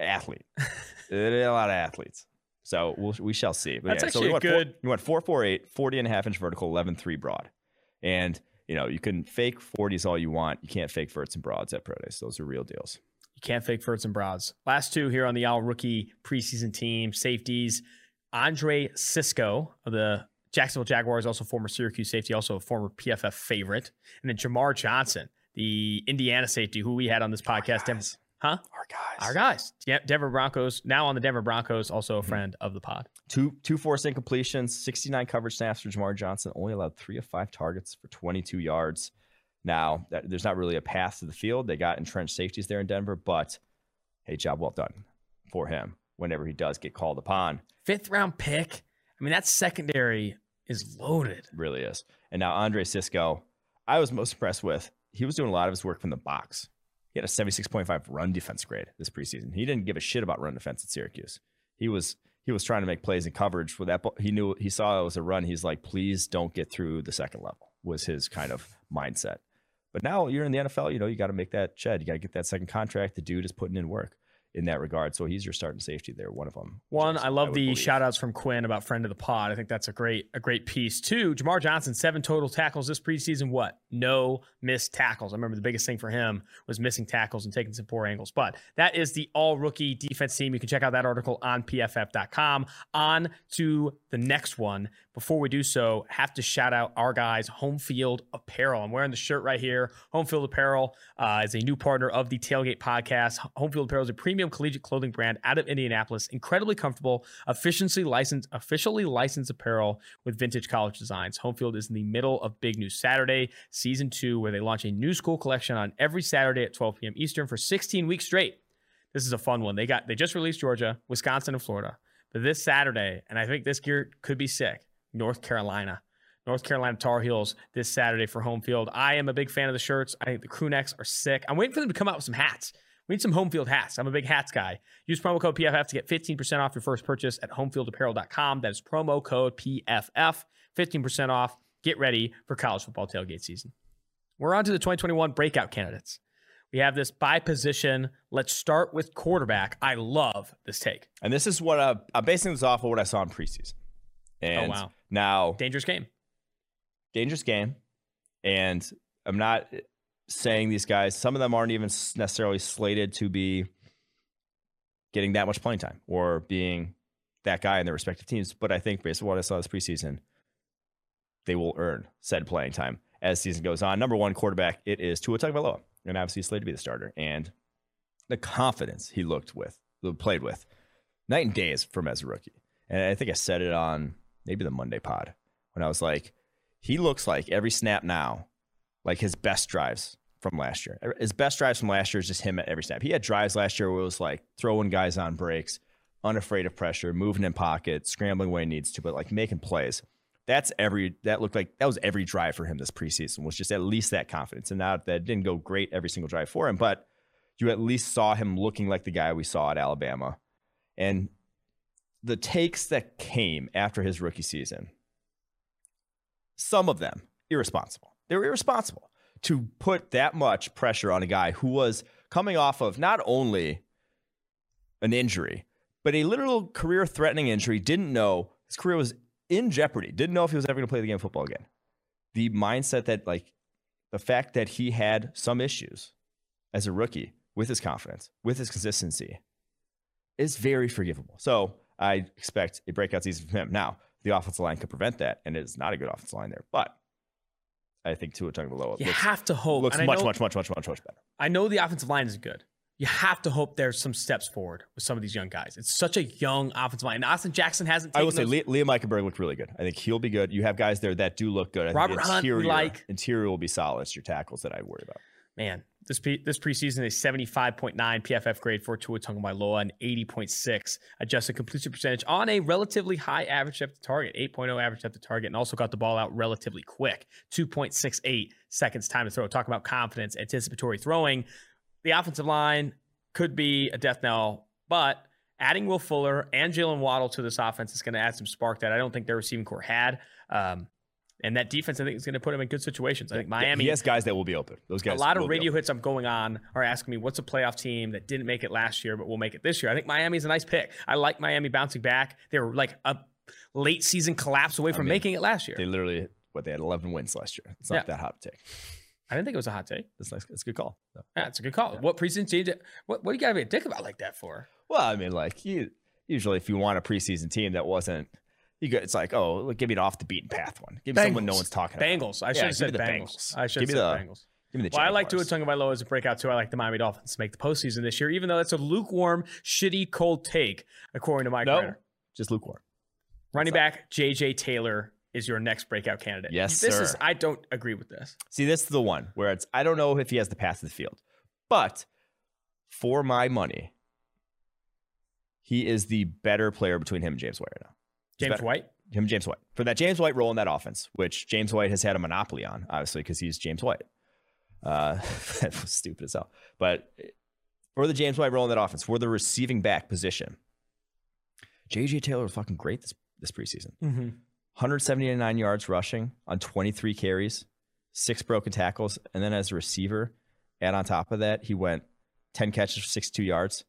Athlete. a lot of athletes. So we'll, we shall see. But That's yeah, actually so we good. Four, you went 448, 40 and a half inch vertical, 11 3 broad. And you know, you can fake 40s all you want. You can't fake verts and broads at Pro Days. Those are real deals. You can't fake verts and broads. Last two here on the All Rookie preseason team safeties. Andre Cisco of the Jacksonville Jaguars, also former Syracuse safety, also a former PFF favorite. And then Jamar Johnson, the Indiana safety, who we had on this podcast. Denver, huh? Our guys. Our guys. Yeah, Denver Broncos, now on the Denver Broncos, also a mm-hmm. friend mm-hmm. of the pod. Two two forced incompletions, 69 coverage snaps for Jamar Johnson, only allowed three of five targets for 22 yards. Now, that, there's not really a path to the field. They got entrenched safeties there in Denver, but hey, job well done for him whenever he does get called upon. Fifth round pick. I mean, that secondary is loaded. really is. And now Andre Cisco, I was most impressed with. He was doing a lot of his work from the box. He had a 76.5 run defense grade this preseason. He didn't give a shit about run defense at Syracuse. He was he was trying to make plays in coverage for that. He knew he saw it was a run. He's like, please don't get through the second level. Was his kind of mindset. But now you're in the NFL. You know you got to make that shed. You got to get that second contract. The dude is putting in work in that regard. So he's your starting safety there, one of them. One, I love I the shout outs from Quinn about friend of the pod. I think that's a great a great piece. Two, Jamar Johnson, seven total tackles this preseason. What? No missed tackles. I remember the biggest thing for him was missing tackles and taking some poor angles. But that is the all rookie defense team. You can check out that article on pff.com. On to the next one. Before we do so, have to shout out our guys, Home Field Apparel. I'm wearing the shirt right here. Home Field Apparel uh, is a new partner of the Tailgate Podcast. Home Field Apparel is a premium collegiate clothing brand out of Indianapolis. Incredibly comfortable, efficiently licensed, officially licensed apparel with vintage college designs. Home Field is in the middle of Big News Saturday, season two, where they launch a new school collection on every Saturday at 12 p.m. Eastern for 16 weeks straight. This is a fun one. They got they just released Georgia, Wisconsin, and Florida. But this Saturday, and I think this gear could be sick. North Carolina. North Carolina Tar Heels this Saturday for home field. I am a big fan of the shirts. I think the crew necks are sick. I'm waiting for them to come out with some hats. We need some home field hats. I'm a big hats guy. Use promo code PFF to get 15% off your first purchase at homefieldapparel.com. That is promo code PFF, 15% off. Get ready for college football tailgate season. We're on to the 2021 breakout candidates. We have this by position. Let's start with quarterback. I love this take. And this is what uh, I'm basing this off of what I saw in preseason. Oh, and oh, wow. Now, dangerous game. dangerous game. And I'm not saying these guys, some of them aren't even necessarily slated to be getting that much playing time or being that guy in their respective teams. But I think based on what I saw this preseason, they will earn said playing time as season goes on. Number one quarterback, it is Tua Tagovailoa, and obviously slated to be the starter. And the confidence he looked with, played with, night and days from as a rookie. And I think I said it on maybe the Monday pod when I was like, he looks like every snap now, like his best drives from last year. Er, his best drives from last year is just him at every snap. He had drives last year where it was like throwing guys on breaks, unafraid of pressure, moving in pocket, scrambling when he needs to, but like making plays. That's every that looked like that was every drive for him this preseason was just at least that confidence. And now that didn't go great every single drive for him, but you at least saw him looking like the guy we saw at Alabama. And the takes that came after his rookie season, some of them irresponsible. They were irresponsible to put that much pressure on a guy who was coming off of not only an injury, but a literal career threatening injury, didn't know his career was in jeopardy, didn't know if he was ever going to play the game of football again. The mindset that, like, the fact that he had some issues as a rookie with his confidence, with his consistency, is very forgivable. So I expect a breakout season from him. Now, the offensive line could prevent that, and it's not a good offensive line there. But I think Tua Tagovailoa you looks, have to hope looks much, know, much, much, much, much, much better. I know the offensive line is good. You have to hope there's some steps forward with some of these young guys. It's such a young offensive line. And Austin Jackson hasn't. I will say those... Liam Eichenberg looked really good. I think he'll be good. You have guys there that do look good. I Robert interior, Hunt, like interior will be solid. It's your tackles that I worry about man, this pre- this preseason a 75.9 PFF grade for Tua Tagovailoa and 80.6 adjusted completion percentage on a relatively high average depth to target, 8.0 average depth to target, and also got the ball out relatively quick, 2.68 seconds time to throw. Talk about confidence, anticipatory throwing. The offensive line could be a death knell, but adding Will Fuller and Jaylen Waddle to this offense is going to add some spark that I don't think their receiving corps had. Um, and that defense, I think, is going to put him in good situations. I think Miami. Yes, guys that will be open. Those guys. A lot of radio hits I'm going on are asking me, what's a playoff team that didn't make it last year but will make it this year? I think Miami is a nice pick. I like Miami bouncing back. They were like a late season collapse away from I mean, making it last year. They literally, what, they had 11 wins last year. It's not yeah. that hot take. I didn't think it was a hot take. That's nice. It's a good call. No. Yeah, it's a good call. Yeah. What preseason team? What, what do you got to be a dick about like that for? Well, I mean, like you usually if you want a preseason team that wasn't – you go, it's like, oh, give me an off the beaten path one. Give me Bengals. someone no one's talking about. Bengals. I should have said Bengals. Bengals. I should have said the, Bengals. Give me the well, I like Tua Tagovailoa as a breakout too. I like the Miami Dolphins to make the postseason this year, even though that's a lukewarm, shitty, cold take, according to Mike. No, just lukewarm. Running back JJ Taylor is your next breakout candidate. Yes, this sir. is. I don't agree with this. See, this is the one where it's. I don't know if he has the path to the field, but for my money, he is the better player between him and James right now. James White him James White for that James White role in that offense, which James White has had a monopoly on, obviously because he's James White. Uh, that was stupid as hell. But for the James White role in that offense, for the receiving back position, JJ Taylor was fucking great this this preseason. Mm-hmm. 179 yards rushing on 23 carries, six broken tackles, and then as a receiver, add on top of that, he went 10 catches for 62 yards.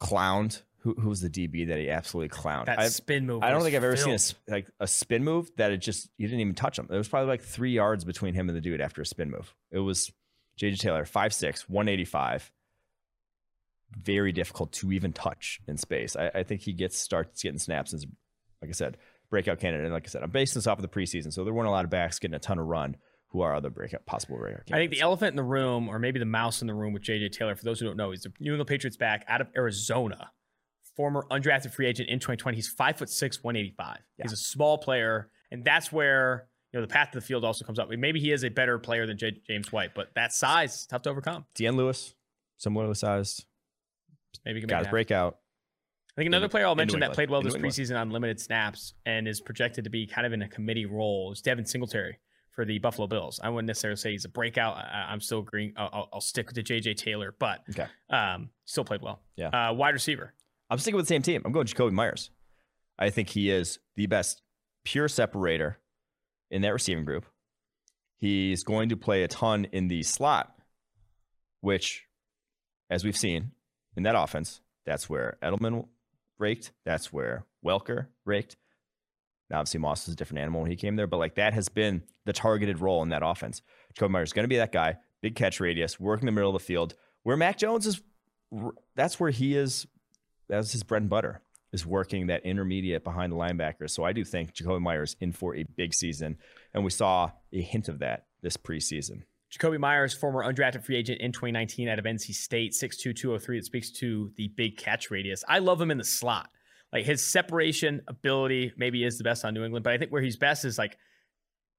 Clowned who, who was the DB that he absolutely clowned? That I've, spin move. I don't think I've ever seen a like a spin move that it just you didn't even touch him. There was probably like three yards between him and the dude after a spin move. It was JJ Taylor, 5'6", 185. Very difficult to even touch in space. I, I think he gets starts getting snaps as, like I said, breakout candidate. And like I said, I'm basing this off of the preseason, so there weren't a lot of backs getting a ton of run who are other breakout possible breakout candidates. I think the elephant in the room, or maybe the mouse in the room with JJ Taylor, for those who don't know, he's the New England Patriots back out of Arizona former undrafted free agent in 2020. He's five foot six, 185. Yeah. He's a small player, and that's where you know the path to the field also comes up. Maybe he is a better player than J- James White, but that size is tough to overcome. Dion Lewis, similarly sized. Maybe can got his breakout. I think another player I'll mention that played well this preseason on limited snaps and is projected to be kind of in a committee role is Devin Singletary for the Buffalo Bills. I wouldn't necessarily say he's a breakout. I, am still agreeing. I'll, I'll, stick with the JJ Taylor, but okay. um, still played well. Yeah. Uh, wide receiver. I'm sticking with the same team. I'm going Jakobi Meyers. I think he is the best pure separator in that receiving group. He's going to play a ton in the slot, which, as we've seen in that offense, that's where Edelman raked. That's where Welker raked. Now, obviously, Moss was a different animal when he came there, but like that has been the targeted role in that offense. Jakobi Meyers is going to be that guy, big catch radius, work in the middle of the field. Where Mac Jones is, that's where he is. That's his bread and butter is working that intermediate behind the linebackers. So I do think Jakobi Meyers in for a big season, and we saw a hint of that this preseason. Jakobi Meyers, former undrafted free agent in 2019 out of NC State, 6'2", 203. It speaks to the big catch radius. I love him in the slot. Like his separation ability maybe is the best on New England, but I think where he's best is like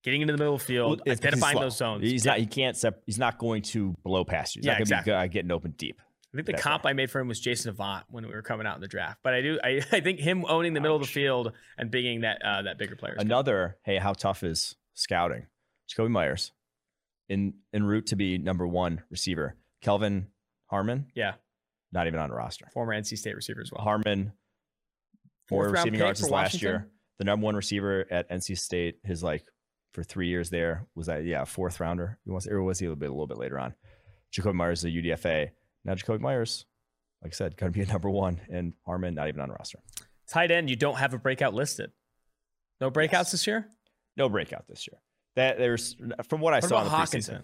getting into the middle field, well, identifying those zones. He's not. He can't. Sep- he's not going to blow past you. He's yeah, not going to exactly. be uh, getting open deep. I think the comp right. I made for him was Jason Avant when we were coming out in the draft. But I do I, I think him owning the Ouch. middle of the field and being that uh, that bigger player. Another, hey, how tough is scouting? Jakobi Meyers in en route to be number one receiver. Kelvin Harmon. Yeah. Not even on the roster. Former NC State receiver as well. Harmon, four receiving yards last year. The number one receiver at NC State, his like for three years there was that yeah fourth rounder. He was or was he a little bit a little bit later on? Jakobi Meyers is a UDFA. Now Jakobi Meyers, like I said, going to be a number one, and Harmon not even on roster. Tight end, you don't have a breakout listed. No breakouts yes. this year. No breakout this year. That there's from what I what saw in the Hockenson? preseason.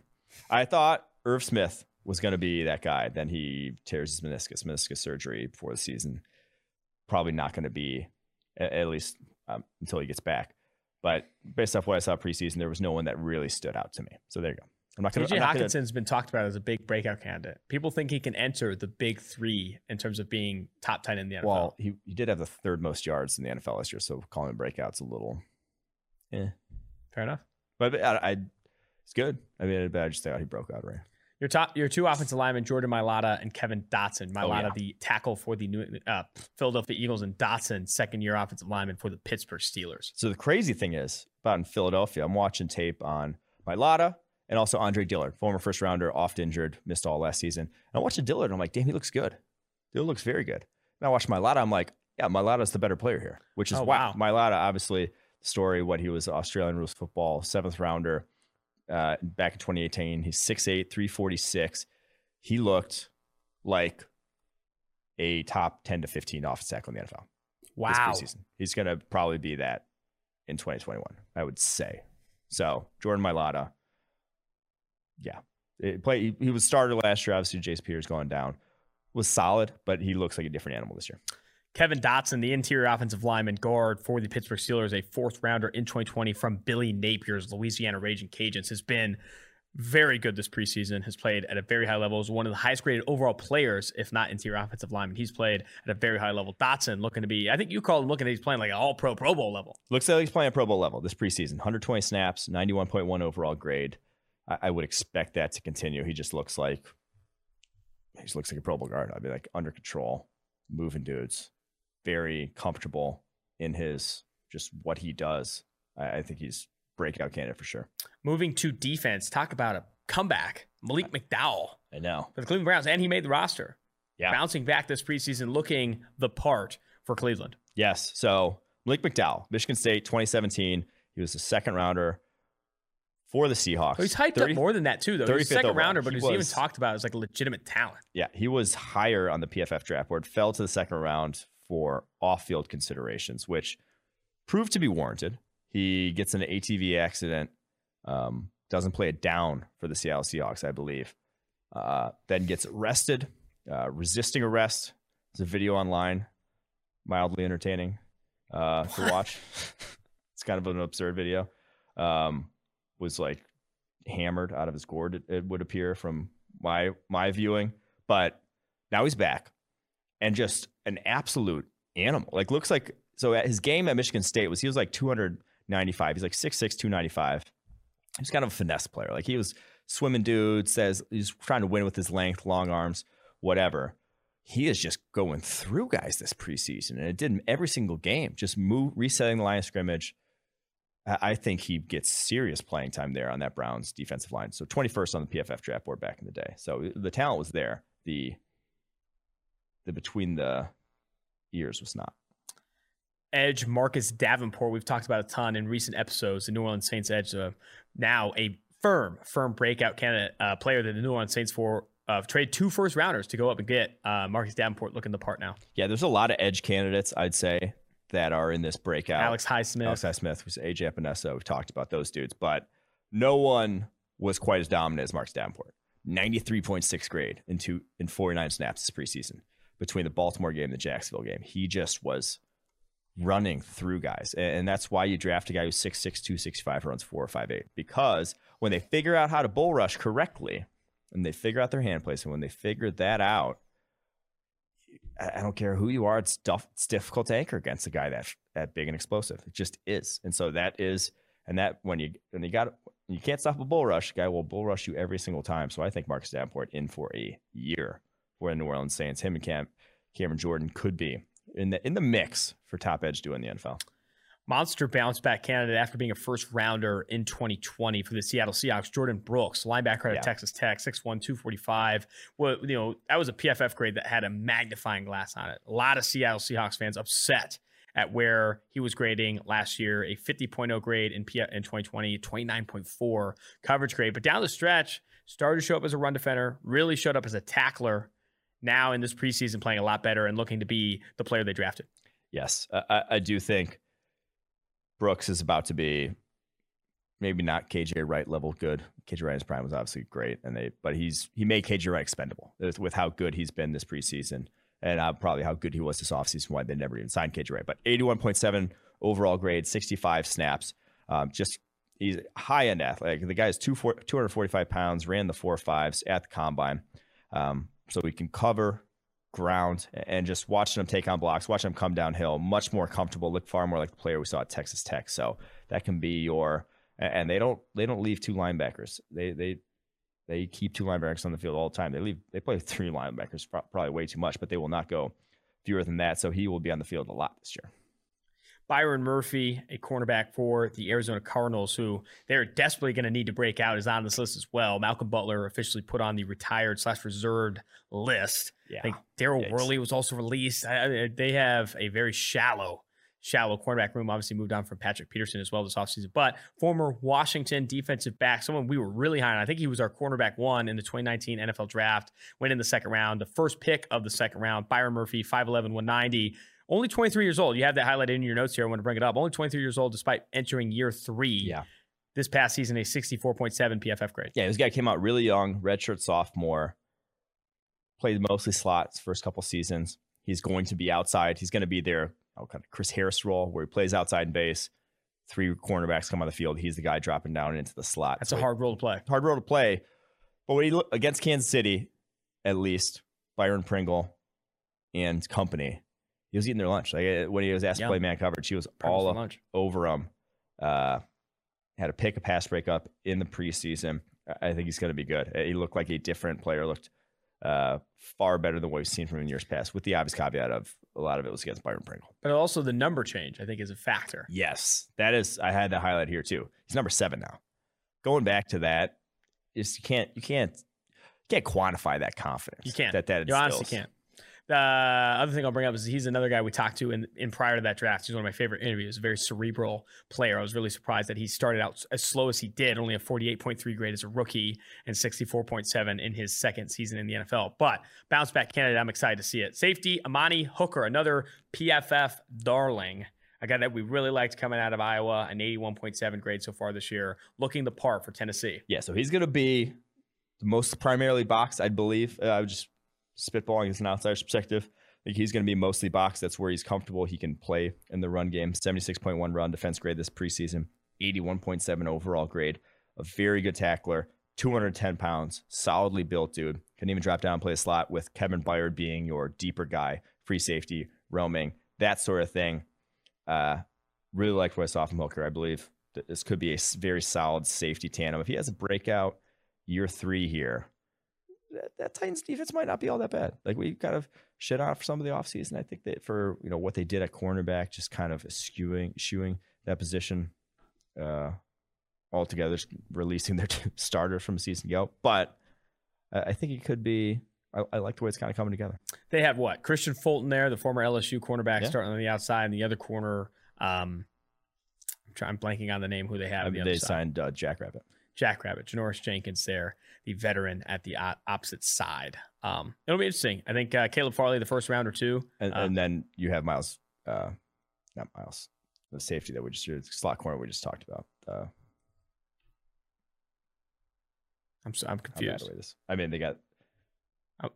I thought Irv Smith was going to be that guy. Then he tears his meniscus, meniscus surgery before the season. Probably not going to be at, at least um, until he gets back. But based off what I saw preseason, there was no one that really stood out to me. So there you go. I'm not going to. Hockenson's gonna... been talked about as a big breakout candidate. People think he can enter the big three in terms of being top ten in the NFL. Well, he, he did have the third most yards in the NFL last year, so calling him breakout's a little, Yeah. Fair enough. But I, I it's good. I mean, I just thought he broke out right. Your top, your two offensive linemen, Jordan Mailata and Kevin Dotson. Mailata, oh, yeah. the tackle for the New, uh, Philadelphia Eagles, and Dotson, second year offensive lineman for the Pittsburgh Steelers. So the crazy thing is about in Philadelphia, I'm watching tape on Mailata and also Andre Dillard, former first rounder, oft injured, missed all last season. And I watched Dillard, and I'm like, damn, he looks good. Dillard looks very good. And I watched Mailata, I'm like, yeah, Mailata's the better player here, which is oh, wow. Mailata, obviously, story what he was Australian rules football seventh rounder uh, back in 2018. He's 6'8", 346. He looked like a top 10 to 15 offensive tackle in the NFL. Wow. He's going to probably be that in 2021, I would say. So Jordan Mailata, yeah, it play. He, he was started last year. Obviously, Jason Peters going down was solid, but he looks like a different animal this year. Kevin Dotson, the interior offensive lineman guard for the Pittsburgh Steelers, a fourth rounder in 2020 from Billy Napier's Louisiana Raging Cajuns, has been very good this preseason. Has played at a very high level. Is one of the highest graded overall players, if not interior offensive lineman. He's played at a very high level. Dotson looking to be, I think you call him looking at he's playing like an All Pro Pro Bowl level. Looks like he's playing a Pro Bowl level this preseason. 120 snaps, 91.1 overall grade. I, I would expect that to continue. He just looks like he just looks like a Pro Bowl guard. I'd be like under control, moving dudes very comfortable in his just what he does. I, I think he's breakout candidate for sure. Moving to defense, talk about a comeback. Malik McDowell. I know. For the Cleveland Browns, and he made the roster. Yeah. Bouncing back this preseason, looking the part for Cleveland. Yes. So Malik McDowell, Michigan State, 2017. He was a second rounder for the Seahawks. he's hyped 30, up more than that too, though. He's a second overall. rounder, but he he's was, even talked about as like a legitimate talent. Yeah, he was higher on the PFF draft board. Fell to the second round for off field considerations, which proved to be warranted. He gets an ATV accident, um, doesn't play it down for the Seattle Seahawks, I believe. Uh, then gets arrested, uh, resisting arrest. There's a video online, mildly entertaining uh, to watch. it's kind of an absurd video. Um, was like hammered out of his gourd, it, it would appear from my my viewing. But now he's back and just an absolute animal. Like looks like so at his game at Michigan State was he was like 295. He's like 6'6, 295. He's kind of a finesse player. Like he was swimming dude, says he's trying to win with his length, long arms, whatever. He is just going through guys this preseason, and it did every single game. Just move, resetting the line of scrimmage. I think he gets serious playing time there on that Browns defensive line. So 21st on the PFF draft board back in the day. So the talent was there. The the between the ears was not. Edge Marcus Davenport, we've talked about a ton in recent episodes. The New Orleans Saints edge, uh, now a firm, firm breakout candidate uh, player that the New Orleans Saints for uh, trade two first rounders to go up and get uh, Marcus Davenport looking the part now. Yeah, there's a lot of edge candidates, I'd say, that are in this breakout. Alex Highsmith. Alex Highsmith, was AJ Epenesa. We've talked about those dudes, but no one was quite as dominant as Mark Davenport. 93.6 grade in two in 49 snaps this preseason between the Baltimore game and the Jacksonville game. He just was running through guys. And that's why you draft a guy who's 6'6, 265, runs 4 or 5'8. Because when they figure out how to bull rush correctly and they figure out their hand placement, when they figure that out, I don't care who you are, it's, tough, it's difficult to anchor against a guy that that big and explosive. It just is. And so that is, and that when you when you got you can't stop a bull rush, guy will bull rush you every single time. So I think Marcus Davenport in for a year for the New Orleans Saints. Him and Cam, Cameron Jordan could be in the in the mix for top edge doing the NFL. Monster bounce back candidate after being a first rounder in 2020 for the Seattle Seahawks. Jordyn Brooks, linebacker at yeah. Texas Tech, 6'1, 245. Well, you know, that was a PFF grade that had a magnifying glass on it. A lot of Seattle Seahawks fans upset at where he was grading last year, a 50.0 grade in, P- in 2020, 29.4 coverage grade. But down the stretch, started to show up as a run defender, really showed up as a tackler now in this preseason playing a lot better and looking to be the player they drafted. Yes, I, I do think Brooks is about to be maybe not KJ Wright level good. KJ Wright's prime was obviously great, and they but he's he made KJ Wright expendable with how good he's been this preseason, and uh, probably how good he was this offseason. Why they never even signed KJ Wright, but eighty one point seven overall grade, sixty five snaps. Um, just he's high end athlete. The guy is two two hundred forty five pounds, ran the four fives at the combine. Um, so he can cover ground and just watching him take on blocks, watching him come downhill, much more comfortable, look far more like the player we saw at Texas Tech. So that can be your and they don't they don't leave two linebackers. They they they keep two linebackers on the field all the time. They leave they play three linebackers probably way too much, but they will not go fewer than that. So he will be on the field a lot this year. Byron Murphy, a cornerback for the Arizona Cardinals, who they're desperately going to need to break out, is on this list as well. Malcolm Butler officially put on the retired slash reserved list. Yeah. I think Daryl Worley was also released. I, they have a very shallow, shallow cornerback room. Obviously, moved on from Patrick Peterson as well this offseason. But former Washington defensive back, someone we were really high on. I think he was our cornerback one in the 2019 NFL draft, went in the second round, the first pick of the second round. Byron Murphy, 5'11, 190 only 23 years old. You have that highlighted in your notes here. I want to bring it up. Only 23 years old, despite entering year three. Yeah. This past season, a 64.7 PFF grade. Yeah, this guy came out really young, redshirt sophomore, played mostly slots first couple seasons. He's going to be outside. He's going to be there, oh, kind of Chris Harris role where he plays outside and base. Three cornerbacks come on the field. He's the guy dropping down into the slot. That's so a hard role to play. Hard role to play. But when he look against Kansas City, at least Byron Pringle and company, he was eating their lunch. Like uh, when he was asked to play man coverage, he was all lunch. over them. Uh, had a pick a pass breakup in the preseason. I think he's going to be good. He looked like a different player. Looked uh, far better than what we've seen from him in years past, with the obvious caveat of a lot of it was against Byron Pringle. But also the number change, I think, is a factor. Yes, that is. I had that highlight here too. He's number seven now. Going back to that, is you can't you can't you can't quantify that confidence. You can't. That that you honestly can't. The other thing I'll bring up is he's another guy we talked to in, in prior to that draft. He's one of my favorite interviews. A very cerebral player. I was really surprised that he started out as slow as he did, only a 48.3 grade as a rookie and 64.7 in his second season in the NFL. But bounce back candidate, I'm excited to see it. Safety, Amani Hooker, another PFF darling. A guy that we really liked coming out of Iowa, an 81.7 grade so far this year, looking the part for Tennessee. Yeah, so he's going to be the most primarily boxed, I believe. Uh, I would just spitballing as an outsider's perspective. I think he's going to be mostly box. That's where he's comfortable. He can play in the run game. 76.1 run defense grade this preseason, 81.7 overall grade. A very good tackler, 210 pounds, solidly built dude. Can even drop down and play a slot with Kevin Byard being your deeper guy, free safety, roaming, that sort of thing. Uh, really liked what I saw from Hooker. I believe this could be a very solid safety tandem. If he has a breakout year three here, that, that Titans defense might not be all that bad. Like we kind of shit off some of the offseason. I think that for you know what they did at cornerback, just kind of skewing, shooing that position uh, altogether, releasing their starter from a season ago. But I think it could be. I, I, like the way it's kind of coming together. They have what Kristian Fulton there, the former LSU cornerback, yeah. starting on the outside, and the other corner. Um, I'm, blanking on the name who they have. I mean, the they signed uh, Jackrabbit. Jackrabbit, Janoris Jenkins there, the veteran at the opposite side. Um, it'll be interesting. I think uh, Caleb Farley, the first round or two. And, uh, and then you have Miles, uh, not Miles, the safety that we just slot corner we just talked about. Uh, I'm so, I'm confused. I mean, they got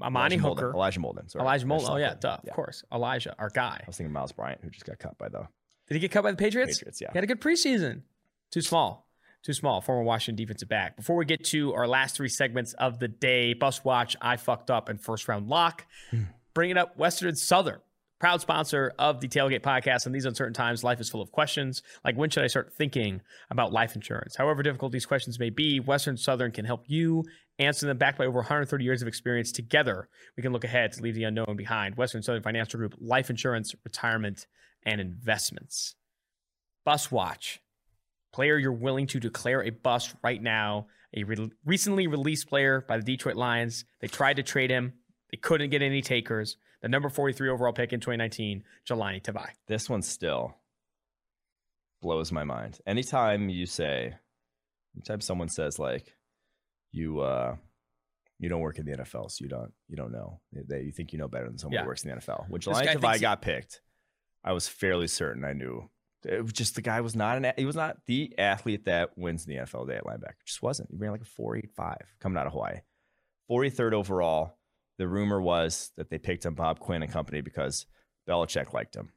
Amani Hooker, Molden. Elijah Molden. Sorry. Elijah Molden. Oh yeah, duh, yeah. of course. Elijah, our guy. I was thinking Miles Bryant, who just got cut by the. Did he get cut by the Patriots? Patriots, yeah. He had a good preseason. Too small. Too small. Former Washington defensive back. Before we get to our last three segments of the day, bus watch, I fucked up, and first round lock. Hmm. Bringing up, Western Southern proud sponsor of the Tailgate podcast. In these uncertain times, life is full of questions like when should I start thinking about life insurance? However difficult these questions may be, Western Southern can help you answer them backed by over 130 years of experience. Together, we can look ahead to leave the unknown behind. Western Southern Financial Group, life insurance, retirement, and investments. Bus Watch. Player you're willing to declare a bust right now. A re- recently released player by the Detroit Lions. They tried to trade him. They couldn't get any takers the number 43 overall pick in 2019, Jahlani Tavai. This one still blows my mind. Anytime you say, anytime someone says like, you uh, you don't work in the NFL, so you don't you don't know that you think you know better than someone yeah. who works in the NFL. When Jahlani Tavai got picked, I was fairly certain I knew. It was just the guy was not an he was not the athlete that wins in the NFL day at linebacker. Just wasn't. He ran like a four eight five coming out of Hawaii, forty third overall the rumor was that they picked up Bob Quinn and company because Belichick liked him.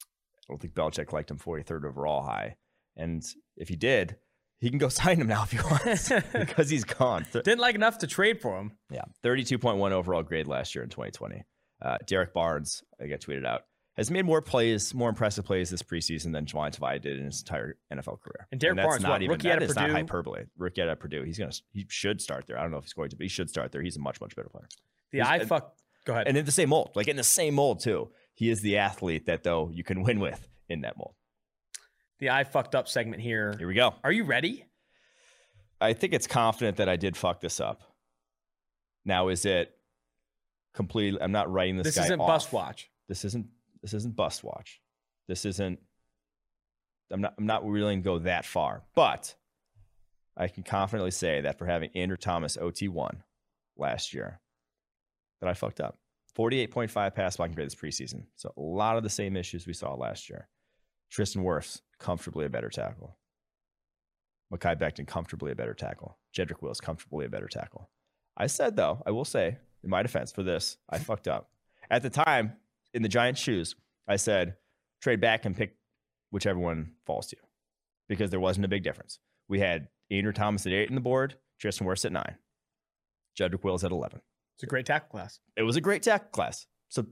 I don't think Belichick liked him 43rd overall high. And if he did, he can go sign him now if he wants because he's gone. Didn't like enough to trade for him. Yeah. 32.1 overall grade last year in 2020. Uh, Derrick Barnes, I got tweeted out, has made more plays, more impressive plays this preseason than Jahlani Tavai did in his entire NFL career. And Derek and Barnes, not what, even, rookie that out of Purdue? not hyperbole. Rookie out of Purdue. He's gonna he should start there. I don't know if he's going to, but he should start there. He's a much much better player. The I fuck. Go ahead. And in the same mold, like in the same mold too. He is the athlete that though you can win with in that mold. The I fucked up segment here. Here we go. Are you ready? I think it's confident that I did fuck this up. Now is it completely? I'm not writing this. This isn't off. bust watch. This isn't. This isn't bust watch. This isn't. I'm not. I'm not willing to go that far, but I can confidently say that for having Andrew Thomas OT one last year that I fucked up. 48.5 pass blocking grade this preseason. So a lot of the same issues we saw last year. Tristan Wirfs, comfortably a better tackle. Mekhi Becton, comfortably a better tackle. Jedrick Wills, comfortably a better tackle. I said, though, I will say, in my defense for this, I fucked up. At the time, in the Giants' shoes, I said, trade back and pick whichever one falls to you because there wasn't a big difference. We had Andrew Thomas at eight in the board, Tristan Wirfs at nine. Jedrick Wills at 11. It's a great tackle class. It was a great tackle class. So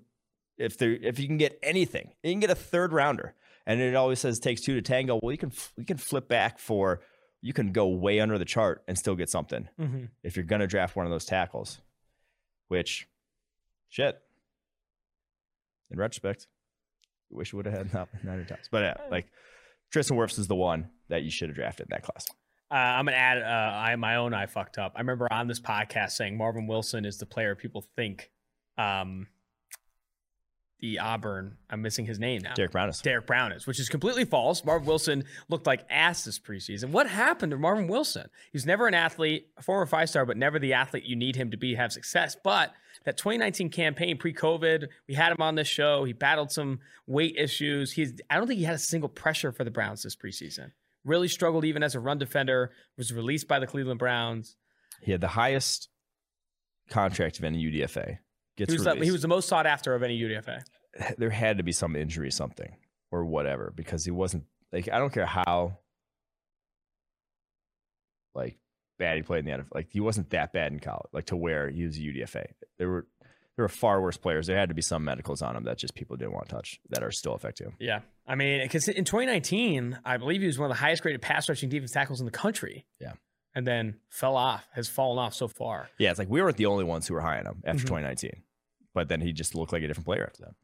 if there, if you can get anything, you can get a third rounder, and it always says takes two to tango. Well, you can you can flip back for you can go way under the chart and still get something mm-hmm. if you're gonna draft one of those tackles. Which, shit. In retrospect, I wish you would have had not nine times. But yeah, like Tristan Wirfs is the one that you should have drafted in that class. Uh, I'm gonna add uh, I my own I fucked up. I remember on this podcast saying Marvin Wilson is the player people think um, the Auburn. I'm missing his name now. Derrick Brown is. Derrick Brown is, which is completely false. Marvin Wilson looked like ass this preseason. What happened to Marvin Wilson? He's never an athlete, a former five star, but never the athlete you need him to be to have success. But that 2019 campaign pre-COVID, we had him on this show. He battled some weight issues. He's I don't think he had a single pressure for the Browns this preseason really struggled even as a run defender, was released by the Cleveland Browns. He had the highest contract of any UDFA. Gets he, was the, he was the most sought after of any UDFA. There had to be some injury, something, or whatever, because he wasn't like I don't care how like bad he played in the NFL. Like he wasn't that bad in college, like to where he was a UDFA. There were there were far worse players. There had to be some medicals on him that just people didn't want to touch that are still affecting him. Yeah. I mean, because in 2019, I believe he was one of the highest graded pass rushing defense tackles in the country. Yeah. And then fell off, has fallen off so far. Yeah. It's like we weren't the only ones who were high on him after mm-hmm. 2019, but then he just looked like a different player after that.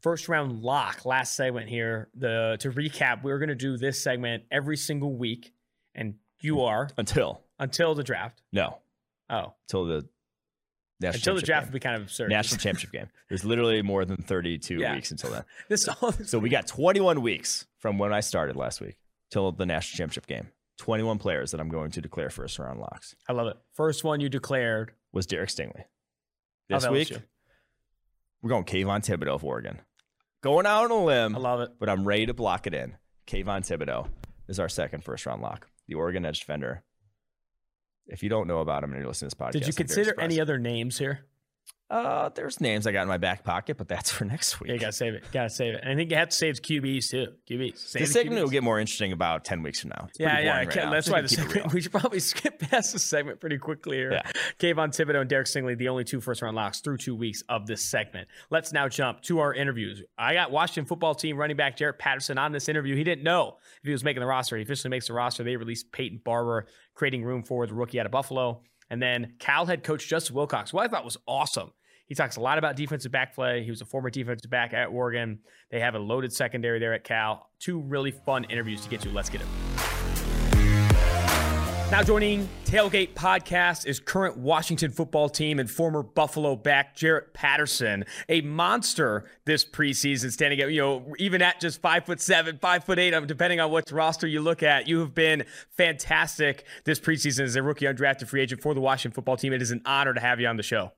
First round lock, last segment here. The to recap, we're going to do this segment every single week, and you are until until the draft. No, oh, until the National until the draft game. would be kind of absurd. National championship game. There's literally more than 32 yeah. weeks until then. this, so we got 21 weeks from when I started last week till the national championship game. 21 players that I'm going to declare first round locks. I love it. First one you declared was Derek Stingley. Oh, this week, we're going Kayvon Thibodeaux of Oregon. going out on a limb. I love it, but I'm ready to block it in. Kayvon Thibodeaux is our second first round lock, the Oregon edge defender. If you don't know about him and you're listening to this podcast, did you consider any other names here? Uh, there's names I got in my back pocket, but that's for next week. Yeah, you gotta save it. Gotta save it. And I think you have to save QBs too. QBs. Save the segment QBs. will get more interesting about ten weeks from now. It's yeah, yeah. Right that's why the segment, we should probably skip past the segment pretty quickly here. Yeah. Kayvon Thibodeaux and Derek Stingley, the only two first round locks through two weeks of this segment. Let's now jump to our interviews. I got Washington football team running back Jaret Patterson on this interview. He didn't know if he was making the roster. He officially makes the roster. They released Peyton Barber, creating room for the rookie out of Buffalo. And then Cal head coach Justin Wilcox, who I thought was awesome. He talks a lot about defensive back play. He was a former defensive back at Oregon. They have a loaded secondary there at Cal. Two really fun interviews to get to. Let's get it. Now joining Tailgate Podcast is current Washington football team and former Buffalo back Jaret Patterson, a monster this preseason, standing at you know even at just five foot seven, five foot eight, um, depending on what roster you look at. You have been fantastic this preseason as a rookie undrafted free agent for the Washington football team. It is an honor to have you on the show.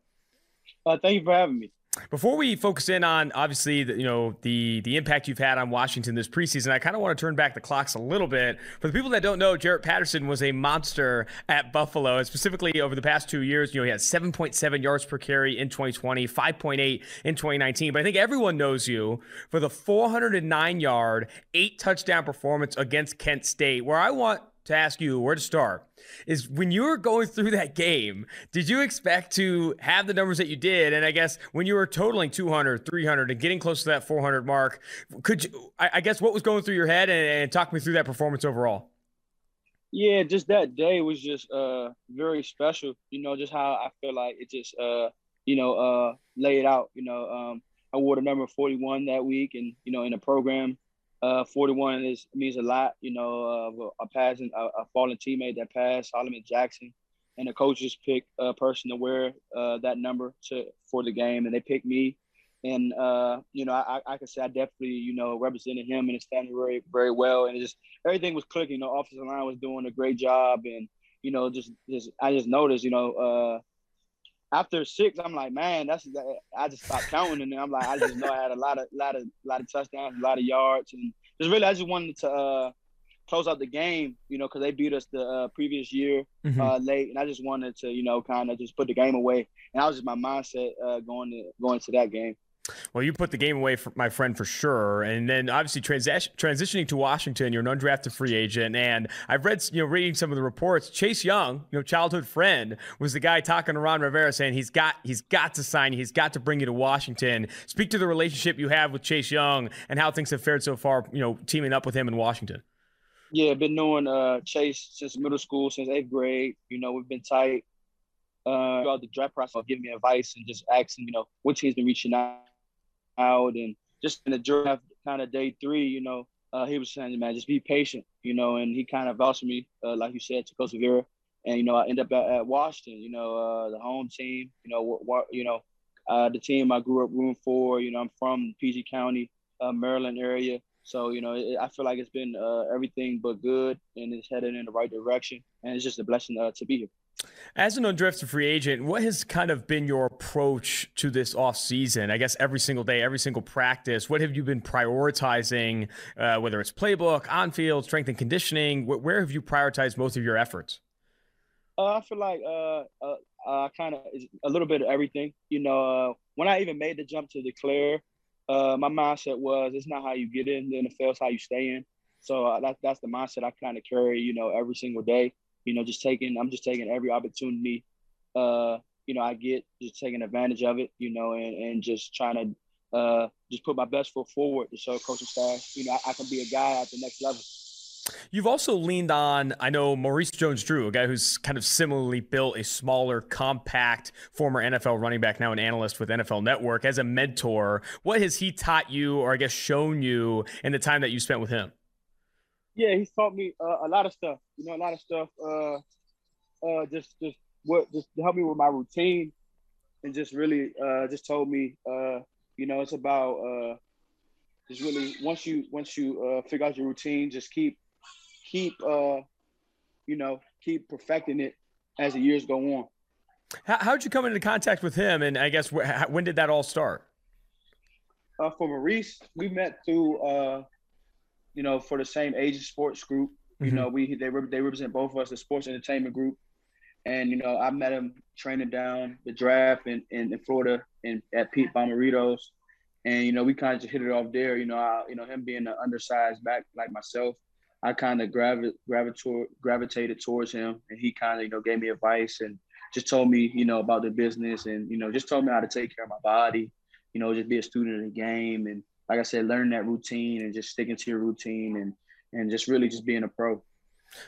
Uh, thank you for having me. Before we focus in on obviously the, you know the the impact you've had on Washington this preseason, I kind of want to turn back the clocks a little bit. For the people that don't know, Jaret Patterson was a monster at Buffalo, and specifically over the past two years. You know, he had 7.7 yards per carry in 2020, 5.8 in 2019. But I think everyone knows you for the 409 yard, eight touchdown performance against Kent State. Where I want to ask you where to start is when you were going through that game, did you expect to have the numbers that you did? And I guess when you were totaling 200, 300, and getting close to that 400 mark, could you, I, guess what was going through your head and, and talk me through that performance overall? Yeah, just that day was just uh very special. You know, just how I feel like it just uh you know uh laid out. You know, um I wore the number 41 that week, and you know in the program uh, 41 is means a lot, you know, uh, a passing, a, a fallen teammate that passed, Solomon Jackson, and the coaches pick a person to wear uh, that number to for the game, and they picked me, and uh, you know, I, I can say I definitely, you know, represented him and his family very, very well, and just everything was clicking. Know, offensive line was doing a great job, and you know, just, just I just noticed, you know, uh, after six, I'm like, man, that's I just stopped counting, and I'm like, I just know I had a lot of, lot of, lot of touchdowns, a lot of yards, and just really, I just wanted to uh, close out the game, you know, because they beat us the uh, previous year mm-hmm. uh, late, and I just wanted to, you know, kind of just put the game away, and that was just my mindset uh, going to going to that game. Well, you put the game away for my friend for sure, and then obviously transi- transitioning to Washington, you're an undrafted free agent, and I've read, you know, reading some of the reports. Chase Young, you know, childhood friend, was the guy talking to Ron Rivera saying he's got he's got to sign you, he's got to bring you to Washington. Speak to the relationship you have with Chase Young and how things have fared so far, you know, teaming up with him in Washington. Yeah, been knowing uh, Chase since middle school, since eighth grade. You know, we've been tight uh, throughout the draft process, giving me advice and just asking, you know, what team's been reaching out out and just in the draft kind of day three, you know, uh, he was saying, man, just be patient, you know, and he kind of vouched for me, uh, like you said, to Costa persevere. And, you know, I end up at, at Washington, you know, uh, the home team, you know, you know, uh, the team I grew up rooting for, you know, I'm from PG County, uh, Maryland area. So, you know, it, I feel like it's been uh, everything but good and it's headed in the right direction. And it's just a blessing to be here. As an undrafted free agent, what has kind of been your approach to this offseason? I guess every single day, every single practice, what have you been prioritizing, uh, whether it's playbook, on field, strength and conditioning? Where, where have you prioritized most of your efforts? Uh, I feel like uh, uh, uh kind of a little bit of everything. You know, uh, when I even made the jump to declare, uh, my mindset was it's not how you get in the NFL, it's how you stay in. So uh, that, that's the mindset I kind of carry, you know, every single day you know, just taking I'm just taking every opportunity uh, you know, I get just taking advantage of it, you know, and, and just trying to uh, just put my best foot forward to show coaching staff, you know, I, I can be a guy at the next level. You've also leaned on, I know, Maurice Jones Drew, a guy who's kind of similarly built a smaller, compact, former NFL running back, now an analyst with NFL Network, as a mentor. What has he taught you, or I guess shown you, in the time that you spent with him? Yeah, he's taught me uh, a lot of stuff. You know, a lot of stuff. Uh, uh, just just what just help me with my routine, and just really uh, just told me, uh, you know, it's about uh, just really once you once you uh, figure out your routine, just keep keep uh, you know keep perfecting it as the years go on. How how'd you come into contact with him, and I guess wh- when did that all start? uh, for Maurice, we met through, uh, you know, for the same age sports group. You mm-hmm. know, we they they represent both of us, the sports entertainment group. And you know, I met him training down the draft in, in, in Florida and at Pete Bommarito's. And you know, we kind of just hit it off there. You know, I, you know, him being an undersized back like myself, I kind of gravi- gravitated gravitated towards him, and he kind of you know gave me advice and just told me you know about the business and you know just told me how to take care of my body, you know, just be a student of the game and like I said, learn that routine and just sticking to your routine and and just really just being a pro.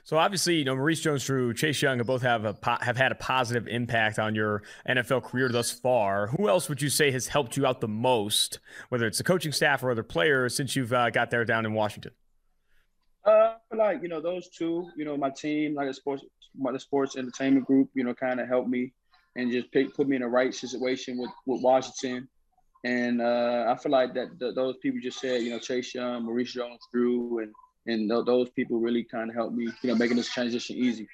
So obviously, you know Maurice Jones-Drew, Chase Young have both have a have had a positive impact on your NFL career thus far. Who else would you say has helped you out the most, whether it's the coaching staff or other players, since you've uh, got there down in Washington? Uh, like you know those two, you know my team, like the sports, the sports entertainment group, you know, kind of helped me and just pick, put me in the right situation with with Washington. And uh, I feel like that the, those people just said, you know, Chase Young, Maurice Jones-Drew, and and th- those people really kind of helped me, you know, making this transition easy.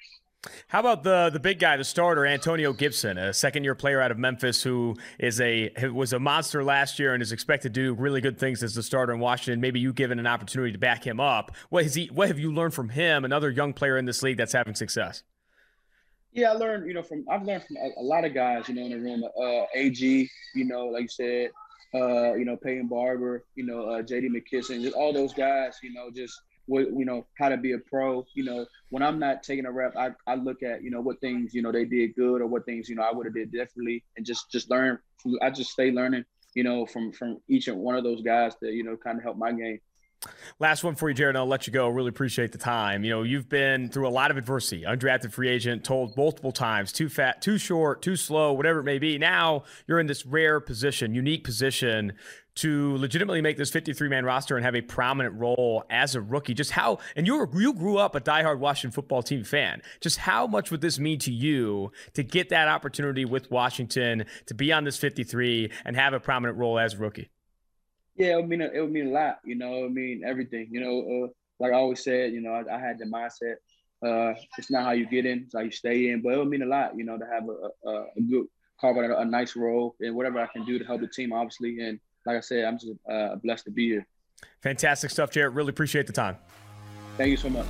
How about the the big guy, the starter, Antonio Gibson, a second year player out of Memphis who is a was a monster last year and is expected to do really good things as the starter in Washington. Maybe you given an opportunity to back him up. What has he? What have you learned from him? Another young player in this league that's having success. Yeah, I learned. You know, from I've learned from a, a lot of guys. You know, in the room. Uh, Ag. You know, like you said. Uh, you know, Peyton Barber. You know, uh, J.D. McKissic. Just all those guys. You know, just what you know how to be a pro you know when i'm not taking a rep i, I look at you know what things you know they did good or what things you know i would have did differently and just just learn i just stay learning you know from from each and one of those guys that you know kind of help my game Last one for you, Jaret. and I'll let you go. Really appreciate the time. You know, you've been through a lot of adversity. Undrafted free agent, told multiple times, too fat, too short, too slow, whatever it may be. Now you're in this rare position, unique position to legitimately make this 53 man roster and have a prominent role as a rookie. Just how, and you were, you grew up a diehard Washington football team fan. Just how much would this mean to you to get that opportunity with Washington to be on this 53 and have a prominent role as a rookie? Yeah, it would mean it would mean a lot. You know, I mean everything. You know, uh, like I always said, you know, I, I had the mindset. Uh, it's not how you get in, it's how you stay in. But it would mean a lot. You know, to have a, a, a good carve out a, a nice role and whatever I can do to help the team, obviously. And like I said, I'm just uh, blessed to be here. Fantastic stuff, Jaret. Really appreciate the time. Thank you so much.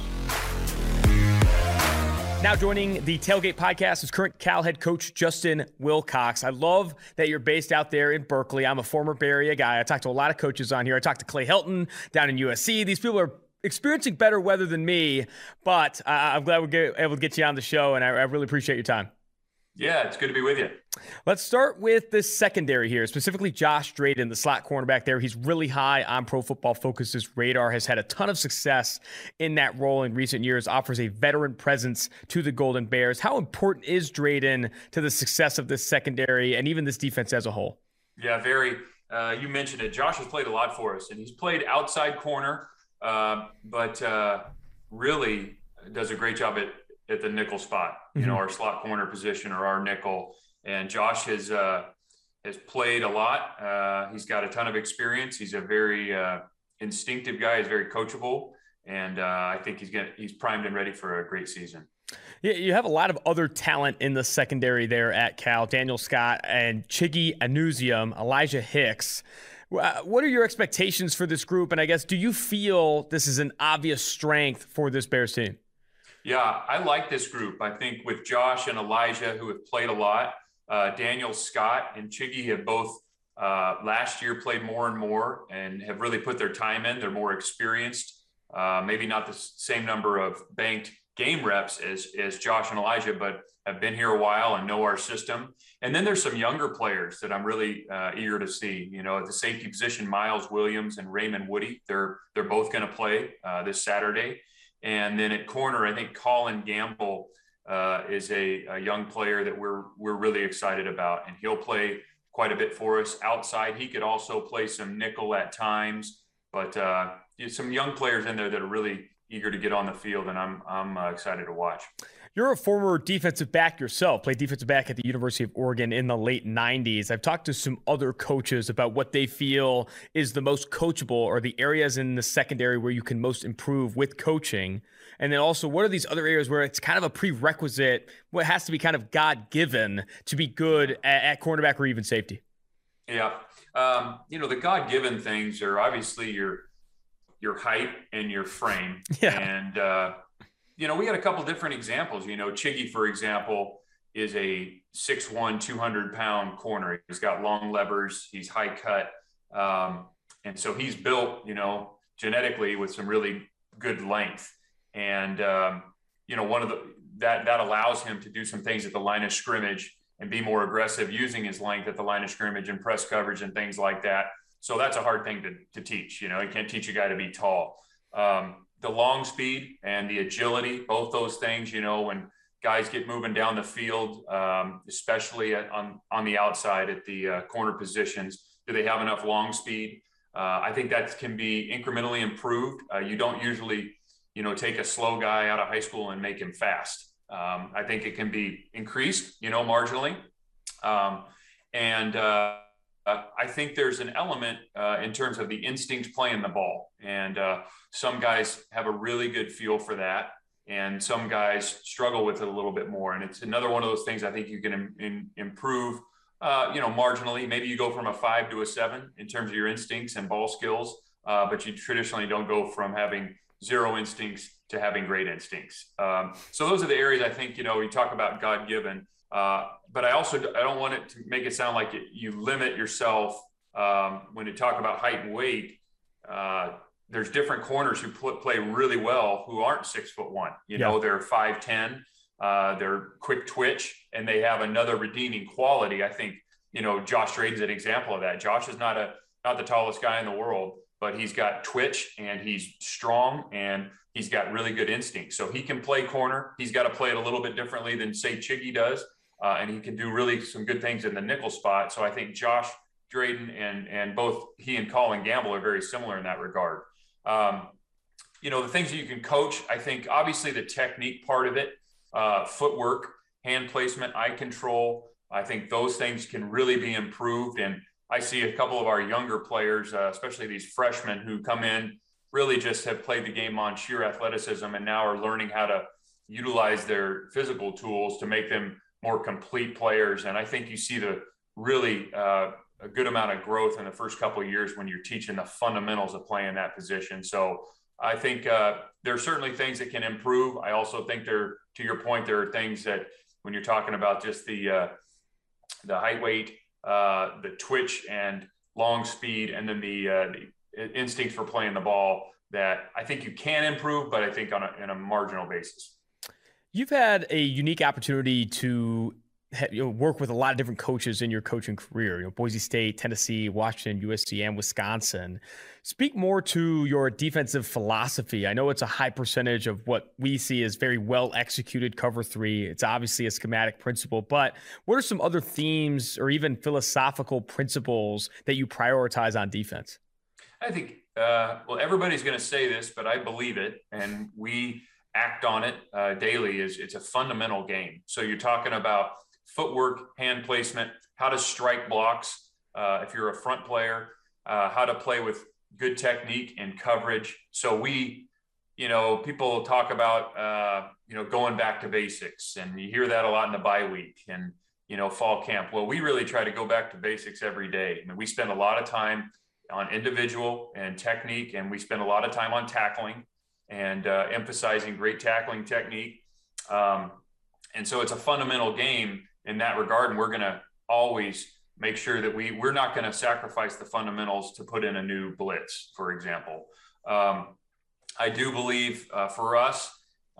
Now joining the Tailgate podcast is current Cal head coach Justin Wilcox. I love that you're based out there in Berkeley. I'm a former Bay Area guy. I talked to a lot of coaches on here. I talked to Clay Helton down in USC. These people are experiencing better weather than me, but uh, I'm glad we're able to get you on the show, and I, I really appreciate your time. Yeah, it's good to be with you. Let's start with the secondary here, specifically Josh Drayden, the slot cornerback there. He's really high on Pro Football Focus's radar, has had a ton of success in that role in recent years, offers a veteran presence to the Golden Bears. How important is Drayden to the success of this secondary and even this defense as a whole? Yeah, very. Uh, you mentioned it. Josh has played a lot for us, and he's played outside corner, uh, but uh, really does a great job at at the nickel spot, you mm-hmm. know, our slot corner position or our nickel. And Josh has uh, has played a lot. Uh, he's got a ton of experience. He's a very uh, instinctive guy. He's very coachable, and uh, I think he's getting he's primed and ready for a great season. Yeah, you have a lot of other talent in the secondary there at Cal. Daniel Scott and Chiggy Anusiem, Elijah Hicks. What are your expectations for this group? And I guess, do you feel this is an obvious strength for this Bears team? Yeah, I like this group. I think with Josh and Elijah, who have played a lot, uh, Daniel Scott and Chiggy have both uh, last year played more and more and have really put their time in. They're more experienced, uh, maybe not the same number of banked game reps as, as Josh and Elijah, but have been here a while and know our system. And then there's some younger players that I'm really uh, eager to see. You know, at the safety position, Miles Williams and Raymond Woodie, they're they're both going to play uh, this Saturday. And then at corner, I think Colin Gamble uh, is a, a, young player that we're we're really excited about, and he'll play quite a bit for us outside. He could also play some nickel at times, but uh, some young players in there that are really eager to get on the field, and I'm I'm uh, excited to watch. You're a former defensive back yourself, played defensive back at the University of Oregon in the late 90s. I've talked to some other coaches about what they feel is the most coachable or the areas in the secondary where you can most improve with coaching. And then also, what are these other areas where it's kind of a prerequisite, what has to be kind of God given to be good at, at cornerback or even safety? Yeah. Um, you know, the God given things are obviously your your height and your frame. Yeah. And uh, you know, we had a couple different examples. You know, Chiggy, for example, is a 6'1, 200 pound corner. He's got long levers, he's high cut. Um, and so he's built, you know, genetically with some really good length. And, um, you know, one of the, that, that allows him to do some things at the line of scrimmage and be more aggressive using his length at the line of scrimmage and press coverage and things like that. So that's a hard thing to, to teach. You know, you can't teach a guy to be tall. Um, the long speed and the agility, both those things, you know, when guys get moving down the field, um, especially on, on the outside at the uh, corner positions, do they have enough long speed? Uh, I think that can be incrementally improved. Uh, you don't usually, you know, take a slow guy out of high school and make him fast. Um, I think it can be increased, you know, marginally. Um, and uh, I think there's an element uh, in terms of the instinct playing the ball. And uh, some guys have a really good feel for that. And some guys struggle with it a little bit more. And it's another one of those things I think you can in, improve, uh, you know, marginally. Maybe you go from a five to a seven in terms of your instincts and ball skills, uh, but you traditionally don't go from having zero instincts to having great instincts. Um, so those are the areas I think, you know, we talk about God given. Uh, but I also I don't want it to make it sound like it, you limit yourself um, when you talk about height and weight. Uh, there's different corners who pl- play really well who aren't six foot one. You yeah. know, they're five ten. Uh, they're quick twitch, and they have another redeeming quality. I think you know Josh Drayden's an example of that. Josh is not a not the tallest guy in the world, but he's got twitch and he's strong and he's got really good instinct. So he can play corner. He's got to play it a little bit differently than say Chiggy does, uh, and he can do really some good things in the nickel spot. So I think Josh Drayden and and both he and Colin Gamble are very similar in that regard. Um, you know, the things that you can coach, I think obviously the technique part of it, uh, footwork, hand placement, eye control, I think those things can really be improved. And I see a couple of our younger players, uh, especially these freshmen who come in, really just have played the game on sheer athleticism and now are learning how to utilize their physical tools to make them more complete players. And I think you see the really uh, a good amount of growth in the first couple of years when you're teaching the fundamentals of playing that position. So I think uh, there are certainly things that can improve. I also think there, to your point, there are things that when you're talking about just the uh, the height, weight, uh, the twitch, and long speed, and then the, uh, the instinct for playing the ball that I think you can improve, but I think on a, in a marginal basis. You've had a unique opportunity to you know, work with a lot of different coaches in your coaching career. You know, Boise State, Tennessee, Washington, USC, and Wisconsin. Speak more to your defensive philosophy. I know it's a high percentage of what we see as very well executed cover three. It's obviously a schematic principle, but what are some other themes or even philosophical principles that you prioritize on defense? I think, uh, well, everybody's going to say this, but I believe it, and we act on it uh, daily. Is it's a fundamental game. So you're talking about footwork, hand placement, how to strike blocks uh, if you're a front player, uh, how to play with good technique and coverage. So we, you know, people talk about, uh, you know, going back to basics, and you hear that a lot in the bye week and you know fall camp. Well, we really try to go back to basics every day. I mean, we spend a lot of time on individual and technique, and we spend a lot of time on tackling and uh, emphasizing great tackling technique. Um, and so it's a fundamental game in that regard. And we're going to always make sure that we we're not going to sacrifice the fundamentals to put in a new blitz, for example. Um, I do believe uh, for us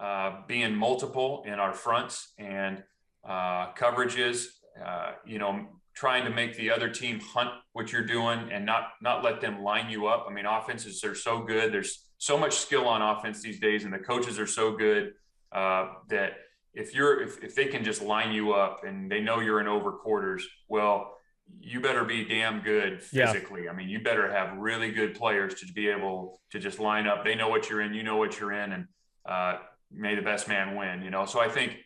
uh, being multiple in our fronts and uh, coverages, uh, you know, trying to make the other team hunt what you're doing and not not let them line you up. I mean, offenses are so good. There's so much skill on offense these days, and the coaches are so good uh, that if you're if, if they can just line you up and they know you're in over quarters, well, you better be damn good physically. Yeah. I mean, you better have really good players to be able to just line up. They know what you're in, you know what you're in, and uh, may the best man win. You know, so I think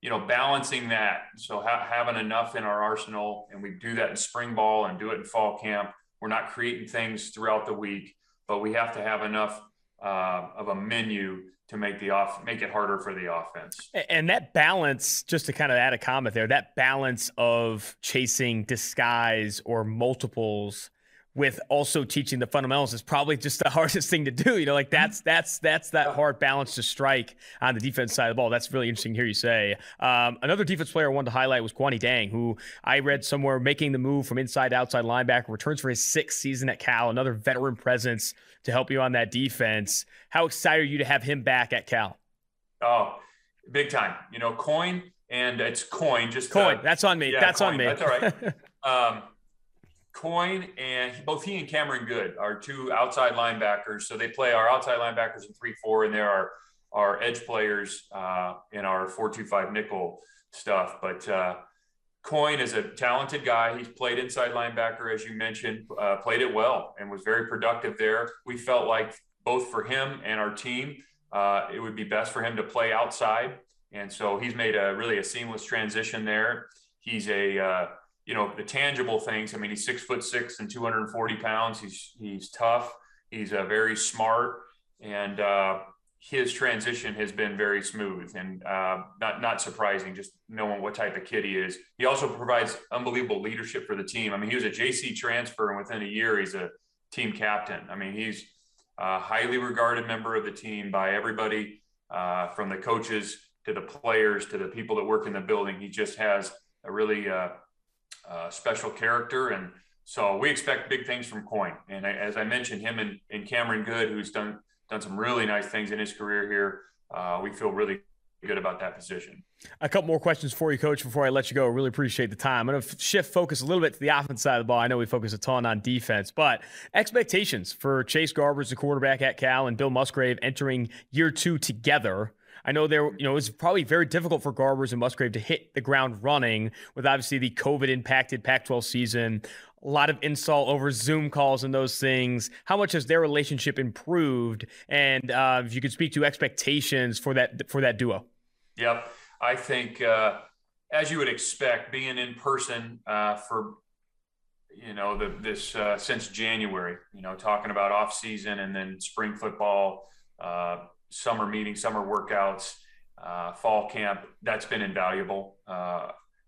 you know balancing that. So ha- having enough in our arsenal, and we do that in spring ball and do it in fall camp. We're not creating things throughout the week, but we have to have enough uh, of a menu to make the off make it harder for the offense. And that balance, just to kind of add a comment there, that balance of chasing disguise or multiples with also teaching the fundamentals is probably just the hardest thing to do. You know, like that's that's that's that hard balance to strike on the defense side of the ball. That's really interesting to hear you say. Um, another defense player I wanted to highlight was Kwani Dang, who I read somewhere making the move from inside outside linebacker, returns for his sixth season at Cal, another veteran presence to help you on that defense. How excited are you to have him back at Cal? Oh, big time. You know, Kuony and it's Kuony. Just Kuony. Uh, that's on me. Yeah, that's Kuony. on me. That's all right. um, Kuony and both he and Cameron Goode are two outside linebackers. So they play our outside linebackers in three four, and there are our edge players uh, in our four two five nickel stuff. But uh, Kuony is a talented guy. He's played inside linebacker, as you mentioned, uh, played it well and was very productive there. We felt like both for him and our team, uh, it would be best for him to play outside. And so he's made a really a seamless transition there. He's a, uh, you know, the tangible things. I mean, he's six foot six and 240 pounds. He's, he's tough. He's uh, very smart. And, uh, his transition has been very smooth and uh, not not surprising. Just knowing what type of kid he is. He also provides unbelievable leadership for the team. I mean, he was a JC transfer, and within a year, he's a team captain. I mean, he's a highly regarded member of the team by everybody, uh, from the coaches to the players to the people that work in the building. He just has a really uh, special character and. So we expect big things from Kuony, and as I mentioned, him and, and Cameron Goode, who's done done some really nice things in his career here. Uh, we feel really good about that position. A couple more questions for you, Coach, before I let you go. I Really appreciate the time. I'm going to shift focus a little bit to the offense side of the ball. I know we focus a ton on defense, but expectations for Chase Garbers, the quarterback at Cal, and Bill Musgrave entering year two together. I know there, you know, it's probably very difficult for Garbers and Musgrave to hit the ground running with obviously the COVID impacted Pac 12 season a lot of insult over Zoom calls and those things. How much has their relationship improved? And uh, if you could speak to expectations for that for that duo. Yep, I think uh, as you would expect, being in person uh, for you know the, this uh, since January, you know, talking about off season and then spring football, uh, summer meetings, summer workouts, uh, fall camp. That's been invaluable.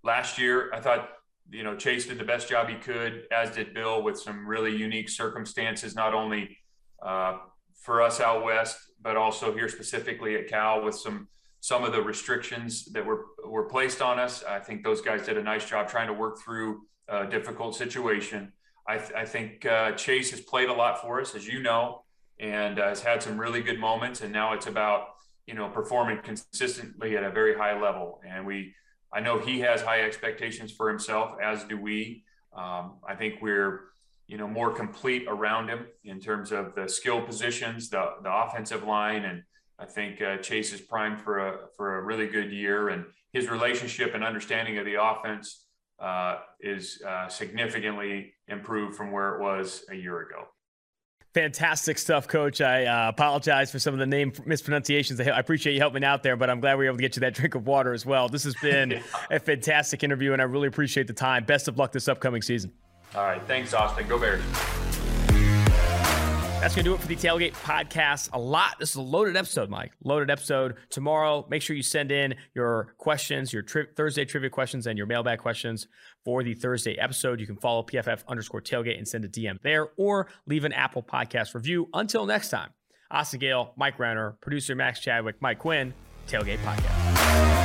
last year, I thought you know, Chase did the best job he could, as did Bill, with some really unique circumstances, not only uh, for us out west, but also here specifically at Cal with some some of the restrictions that were were placed on us. I think those guys did a nice job trying to work through a difficult situation. I, th- I think uh, Chase has played a lot for us, as you know, and uh, has had some really good moments. And now it's about you know performing consistently at a very high level. And we I know he has high expectations for himself, as do we. Um, I think we're, you know, more complete around him in terms of the skill positions, the the offensive line, and I think uh, Chase is primed for a for a really good year. And his relationship and understanding of the offense uh, is uh, significantly improved from where it was a year ago. Fantastic stuff, Coach. I uh, apologize for some of the name mispronunciations. I appreciate you helping out there, but I'm glad we were able to get you that drink of water as well. This has been a fantastic interview, and I really appreciate the time. Best of luck this upcoming season. All right. Thanks, Austin. Go Bears. That's going to do it for the Tailgate podcast. A lot. This is a loaded episode, Mike. Loaded episode. Tomorrow, make sure you send in your questions, your tri- Thursday trivia questions, and your mailbag questions for the Thursday episode. You can follow PFF underscore tailgate and send a DM there or leave an Apple podcast review. Until next time, Austin Gayle, Mike Renner, producer Max Chadwick, Mike Quinn, Tailgate Podcast.